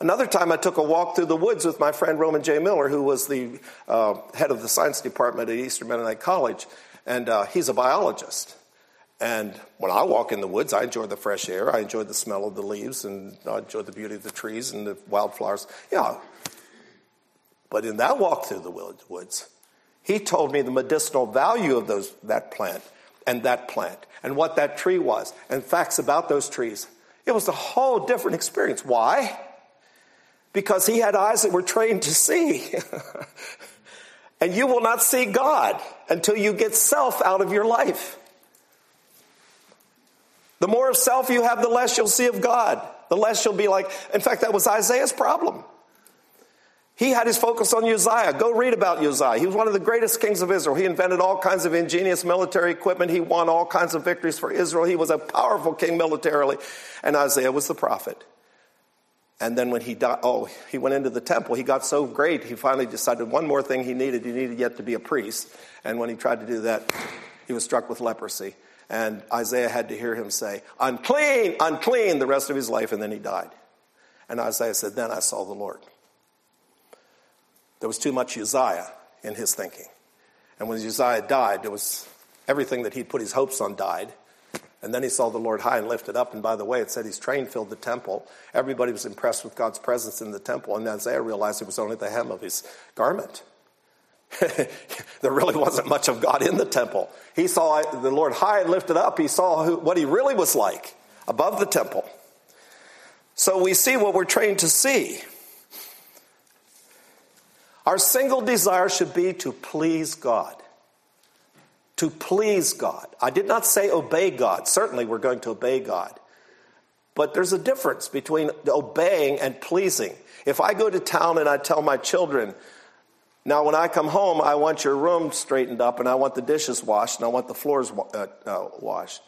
Another time, I took a walk through the woods with my friend Roman J. Miller, who was the uh, head of the science department at Eastern Mennonite College, and uh, he's a biologist. And when I walk in the woods, I enjoy the fresh air, I enjoy the smell of the leaves, and I enjoy the beauty of the trees and the wildflowers. Yeah. But in that walk through the woods, he told me the medicinal value of those, that plant and that plant and what that tree was and facts about those trees. It was a whole different experience. Why? Because he had eyes that were trained to see. and you will not see God until you get self out of your life. The more of self you have, the less you'll see of God. The less you'll be like, in fact, that was Isaiah's problem. He had his focus on Uzziah. Go read about Uzziah. He was one of the greatest kings of Israel. He invented all kinds of ingenious military equipment. He won all kinds of victories for Israel. He was a powerful king militarily. And Isaiah was the prophet. And then when he died, oh, he went into the temple. He got so great, he finally decided one more thing he needed. He needed yet to be a priest. And when he tried to do that, he was struck with leprosy. And Isaiah had to hear him say, unclean, unclean, the rest of his life. And then he died. And Isaiah said, Then I saw the Lord. There was too much Uzziah in his thinking. And when Uzziah died, there was everything that he'd put his hopes on died. And then he saw the Lord high and lifted up. And by the way, it said his train filled the temple. Everybody was impressed with God's presence in the temple. And Isaiah realized it was only the hem of his garment. there really wasn't much of God in the temple. He saw the Lord high and lifted up. He saw who, what he really was like above the temple. So we see what we're trained to see. Our single desire should be to please God. To please God. I did not say obey God. Certainly, we're going to obey God. But there's a difference between obeying and pleasing. If I go to town and I tell my children, now when I come home, I want your room straightened up and I want the dishes washed and I want the floors uh, uh, washed.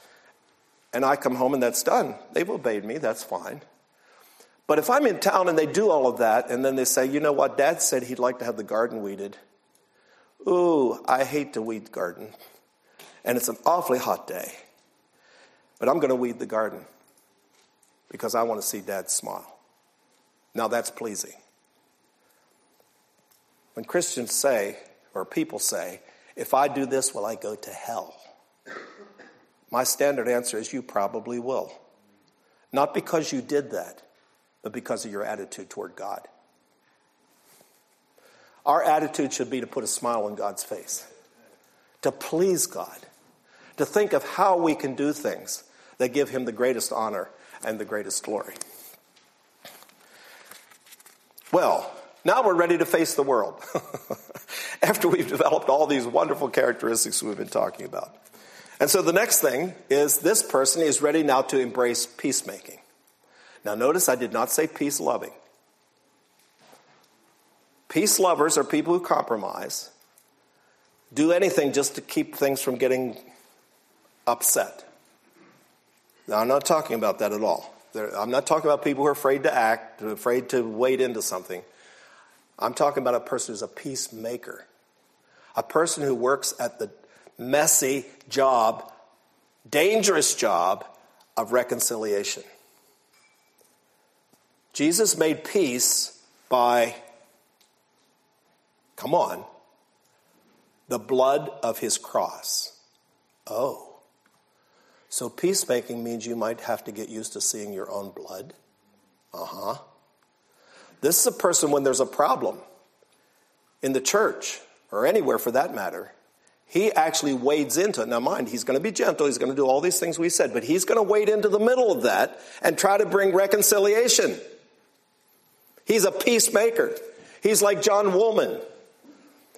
And I come home and that's done. They've obeyed me, that's fine. But if I'm in town and they do all of that, and then they say, you know what, dad said he'd like to have the garden weeded. Ooh, I hate to weed garden. And it's an awfully hot day. But I'm going to weed the garden because I want to see dad smile. Now that's pleasing. When Christians say, or people say, if I do this, will I go to hell? My standard answer is you probably will. Not because you did that, but because of your attitude toward God. Our attitude should be to put a smile on God's face, to please God, to think of how we can do things that give Him the greatest honor and the greatest glory. Well, now we're ready to face the world after we've developed all these wonderful characteristics we've been talking about. And so the next thing is this person is ready now to embrace peacemaking. Now, notice I did not say peace loving. Peace lovers are people who compromise, do anything just to keep things from getting upset. Now, I'm not talking about that at all. I'm not talking about people who are afraid to act, afraid to wade into something. I'm talking about a person who's a peacemaker, a person who works at the messy job, dangerous job of reconciliation. Jesus made peace by, come on, the blood of his cross. Oh. So peacemaking means you might have to get used to seeing your own blood. Uh huh. This is a person when there's a problem in the church or anywhere for that matter. He actually wades into it. Now, mind, he's going to be gentle. He's going to do all these things we said, but he's going to wade into the middle of that and try to bring reconciliation. He's a peacemaker. He's like John Woolman,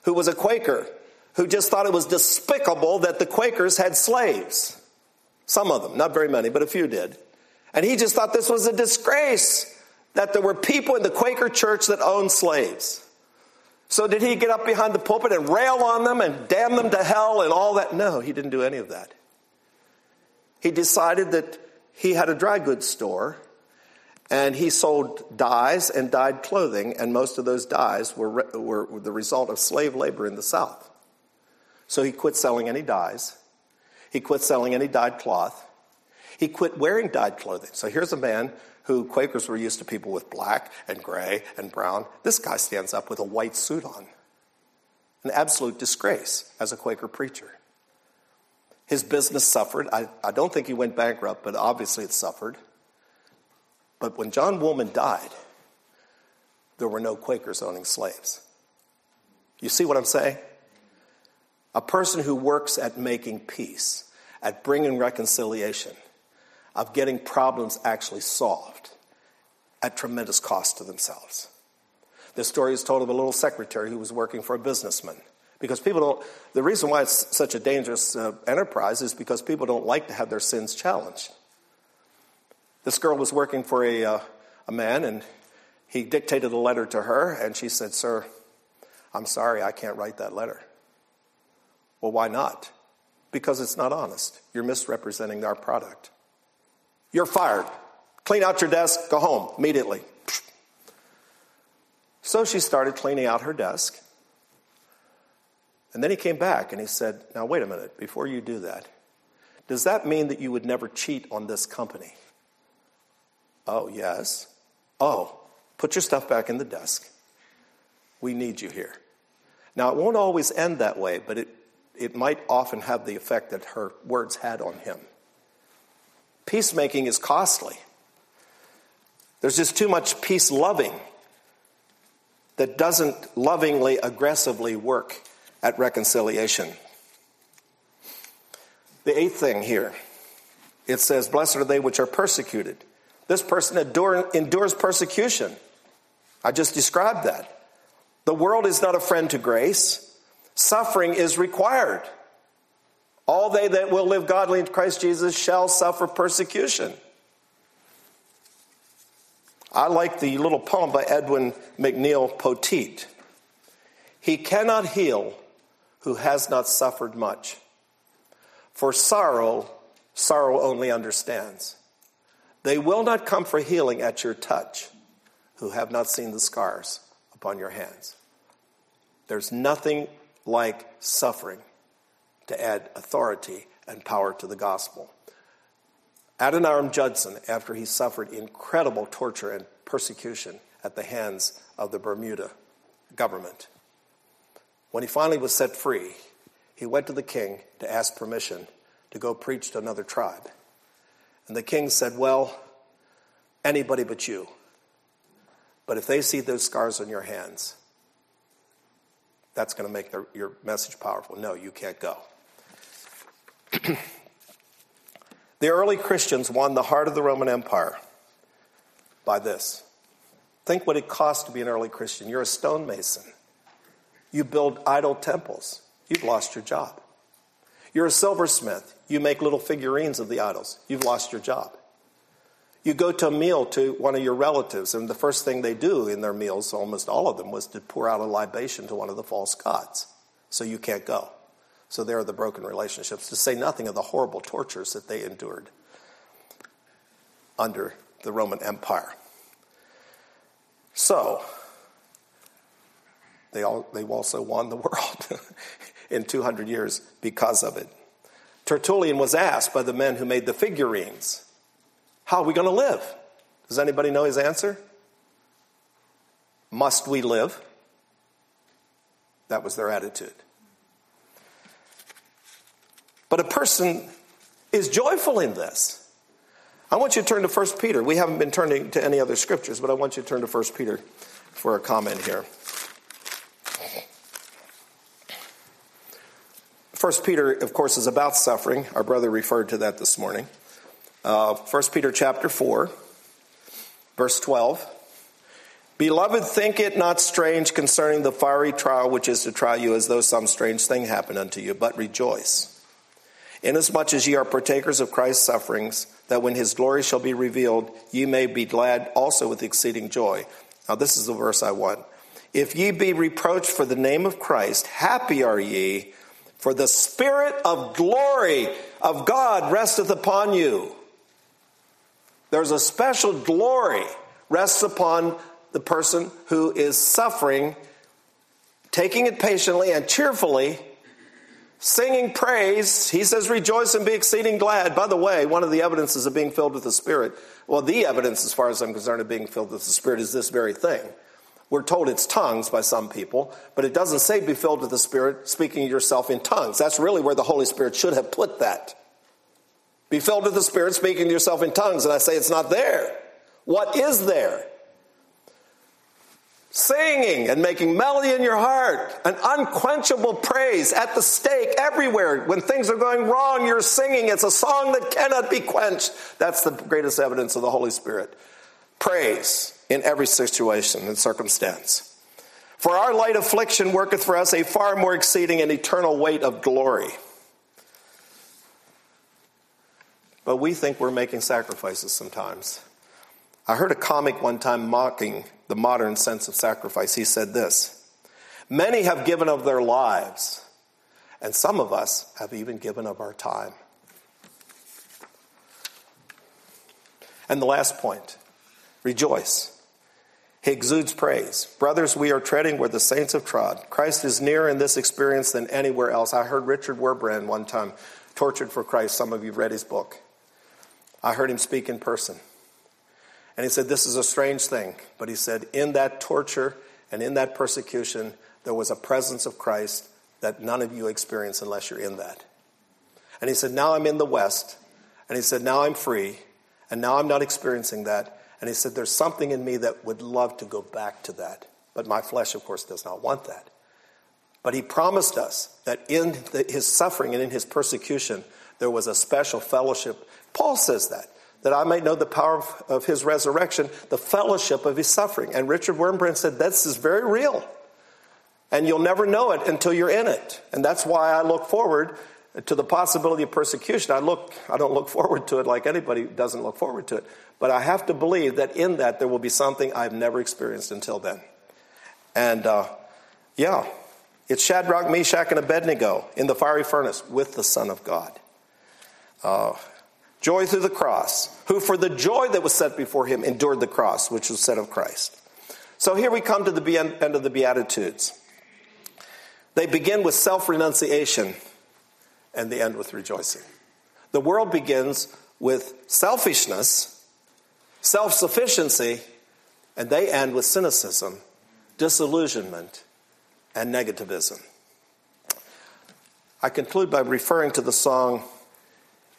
who was a Quaker, who just thought it was despicable that the Quakers had slaves. Some of them, not very many, but a few did. And he just thought this was a disgrace that there were people in the Quaker church that owned slaves. So did he get up behind the pulpit and rail on them and damn them to hell and all that? No, he didn't do any of that. He decided that he had a dry goods store and he sold dyes and dyed clothing, and most of those dyes were, were, the result of slave labor in the South. So he quit selling any dyes. He quit selling any dyed cloth. He quit wearing dyed clothing. So here's a man who Quakers were used to people with black and gray and brown. This guy stands up with a white suit on. An absolute disgrace as a Quaker preacher. His business suffered. I, I don't think he went bankrupt, but obviously it suffered. But when John Woolman died, there were no Quakers owning slaves. You see what I'm saying? A person who works at making peace, at bringing reconciliation, of getting problems actually solved at tremendous cost to themselves. This story is told of a little secretary who was working for a businessman. Because people don't, the reason why it's such a dangerous uh, enterprise is because people don't like to have their sins challenged. This girl was working for a, uh, a man, and he dictated a letter to her, and she said, Sir, I'm sorry, I can't write that letter. Well, why not? Because it's not honest. You're misrepresenting our product. You're fired. Clean out your desk, go home immediately. So she started cleaning out her desk. And then he came back and he said, Now, wait a minute, before you do that, does that mean that you would never cheat on this company? Oh, yes. Oh, put your stuff back in the desk. We need you here. Now, it won't always end that way, but it, it might often have the effect that her words had on him. Peacemaking is costly. There's just too much peace loving that doesn't lovingly, aggressively work at reconciliation. The eighth thing here it says, Blessed are they which are persecuted. This person endure, endures persecution. I just described that. The world is not a friend to grace. Suffering is required. All they that will live godly in Christ Jesus shall suffer persecution. I like the little poem by Edwin McNeill Poteat. He cannot heal who has not suffered much. For sorrow, sorrow only understands. They will not come for healing at your touch who have not seen the scars upon your hands. There's nothing like suffering to add authority and power to the gospel. Adoniram Judson, after he suffered incredible torture and persecution at the hands of the Bermuda government, when he finally was set free, he went to the king to ask permission to go preach to another tribe. And the king said, Well, anybody but you. But if they see those scars on your hands, that's going to make your message powerful. No, you can't go. the early Christians won the heart of the Roman Empire by this. Think what it cost to be an early Christian. You're a stonemason. You build idol temples. You've lost your job. You're a silversmith. You make little figurines of the idols. You've lost your job. You go to a meal to one of your relatives, and the first thing they do in their meals, almost all of them, was to pour out a libation to one of the false gods. So you can't go. So there are the broken relationships, to say nothing of the horrible tortures that they endured under the Roman Empire. So, they, all, they also won the world in 200 years because of it. Tertullian was asked by the men who made the figurines how are we going to live? Does anybody know his answer? Must we live? That was their attitude. But a person is joyful in this. I want you to turn to 1 Peter. We haven't been turning to any other scriptures, but I want you to turn to 1 Peter for a comment here. 1 Peter, of course, is about suffering. Our brother referred to that this morning. Uh, 1 Peter chapter 4, verse 12. Beloved, think it not strange concerning the fiery trial which is to try you as though some strange thing happened unto you, but rejoice. Inasmuch as ye are partakers of Christ's sufferings, that when his glory shall be revealed, ye may be glad also with exceeding joy. Now, this is the verse I want. If ye be reproached for the name of Christ, happy are ye, for the Spirit of glory of God resteth upon you. There's a special glory rests upon the person who is suffering, taking it patiently and cheerfully Singing praise, he says, rejoice and be exceeding glad. By the way, one of the evidences of being filled with the Spirit, well, the evidence, as far as I'm concerned, of being filled with the Spirit is this very thing. We're told it's tongues by some people, but it doesn't say be filled with the Spirit, speaking yourself in tongues. That's really where the Holy Spirit should have put that. Be filled with the Spirit, speaking to yourself in tongues. And I say it's not there. What is there? Singing and making melody in your heart, an unquenchable praise at the stake everywhere. When things are going wrong, you're singing. It's a song that cannot be quenched. That's the greatest evidence of the Holy Spirit. Praise in every situation and circumstance. For our light affliction worketh for us a far more exceeding and eternal weight of glory. But we think we're making sacrifices sometimes. I heard a comic one time mocking the modern sense of sacrifice. He said this Many have given of their lives, and some of us have even given of our time. And the last point rejoice. He exudes praise. Brothers, we are treading where the saints have trod. Christ is nearer in this experience than anywhere else. I heard Richard Wurmbrand one time, Tortured for Christ. Some of you read his book. I heard him speak in person. And he said, This is a strange thing. But he said, In that torture and in that persecution, there was a presence of Christ that none of you experience unless you're in that. And he said, Now I'm in the West. And he said, Now I'm free. And now I'm not experiencing that. And he said, There's something in me that would love to go back to that. But my flesh, of course, does not want that. But he promised us that in the, his suffering and in his persecution, there was a special fellowship. Paul says that, that I might know the power of, of his resurrection, the fellowship of his suffering. And Richard Wurmbrand said, This is very real. And you'll never know it until you're in it. And that's why I look forward to the possibility of persecution. I look, I don't look forward to it like anybody doesn't look forward to it. But I have to believe that in that there will be something I've never experienced until then. And uh, yeah, it's Shadrach, Meshach, and Abednego in the fiery furnace with the Son of God. Uh, joy through the cross, who for the joy that was set before him endured the cross, which was set of Christ. So here we come to the end of the Beatitudes. They begin with self renunciation and they end with rejoicing. The world begins with selfishness, self sufficiency, and they end with cynicism, disillusionment, and negativism. I conclude by referring to the song,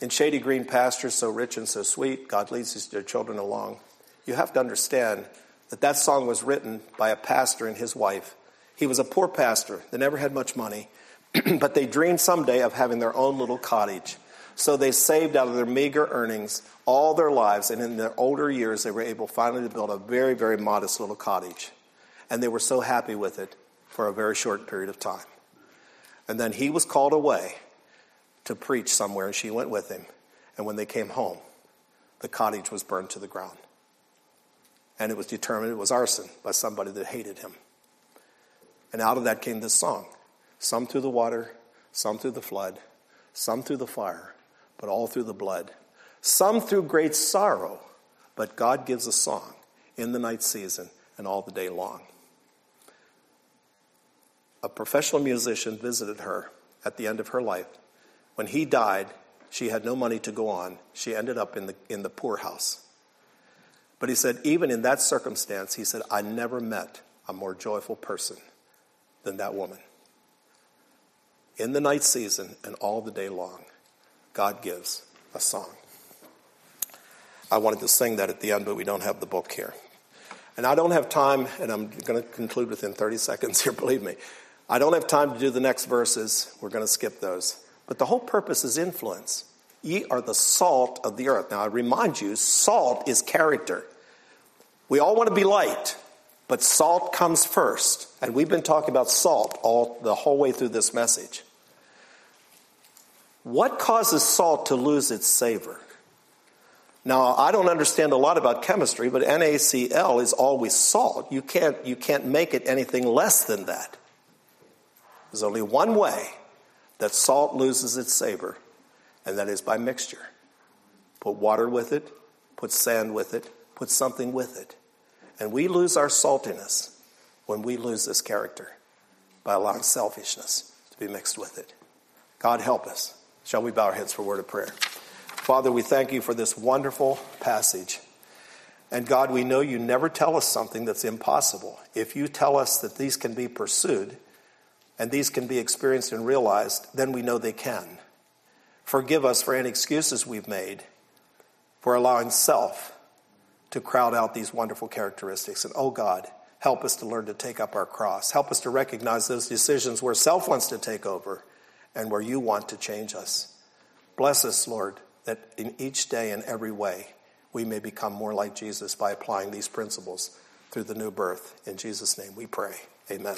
In Shady Green Pastures, So Rich and So Sweet, God leads his dear children along. You have to understand that that song was written by a pastor and his wife. He was a poor pastor that never had much money, but they dreamed someday of having their own little cottage. So they saved out of their meager earnings all their lives, and in their older years, they were able finally to build a very, very modest little cottage. And they were so happy with it for a very short period of time. And then he was called away to preach somewhere, and she went with him. And when they came home, the cottage was burned to the ground. And it was determined it was arson by somebody that hated him. And out of that came this song some through the water, some through the flood, some through the fire, but all through the blood. Some through great sorrow, but God gives a song in the night season and all the day long. A professional musician visited her at the end of her life. When he died, she had no money to go on. She ended up in the, in the poorhouse. But he said, even in that circumstance, he said, I never met a more joyful person than that woman in the night season and all the day long, God gives a song. I wanted to sing that at the end, but we don't have the book here. And I don't have time, and I'm going to conclude within 30 seconds here, believe me. I don't have time to do the next verses. We're going to skip those. But the whole purpose is influence. Ye are the salt of the earth. Now, I remind you, salt is character. We all want to be light, but salt comes first. And we've been talking about salt all the whole way through this message. What causes salt to lose its savor? Now, I don't understand a lot about chemistry, but NaCl is always salt. You can't, you can't make it anything less than that. There's only one way that salt loses its savor, and that is by mixture. Put water with it, put sand with it, put something with it. And we lose our saltiness when we lose this character by allowing selfishness to be mixed with it. God, help us. Shall we bow our heads for a word of prayer? Father, we thank you for this wonderful passage. And God, we know you never tell us something that's impossible. If you tell us that these can be pursued and these can be experienced and realized, then we know they can. Forgive us for any excuses we've made for allowing self to crowd out these wonderful characteristics. And oh God, help us to learn to take up our cross. Help us to recognize those decisions where self wants to take over and where you want to change us. Bless us, Lord, that in each day and every way we may become more like Jesus by applying these principles through the new birth. In Jesus' name we pray. Amen.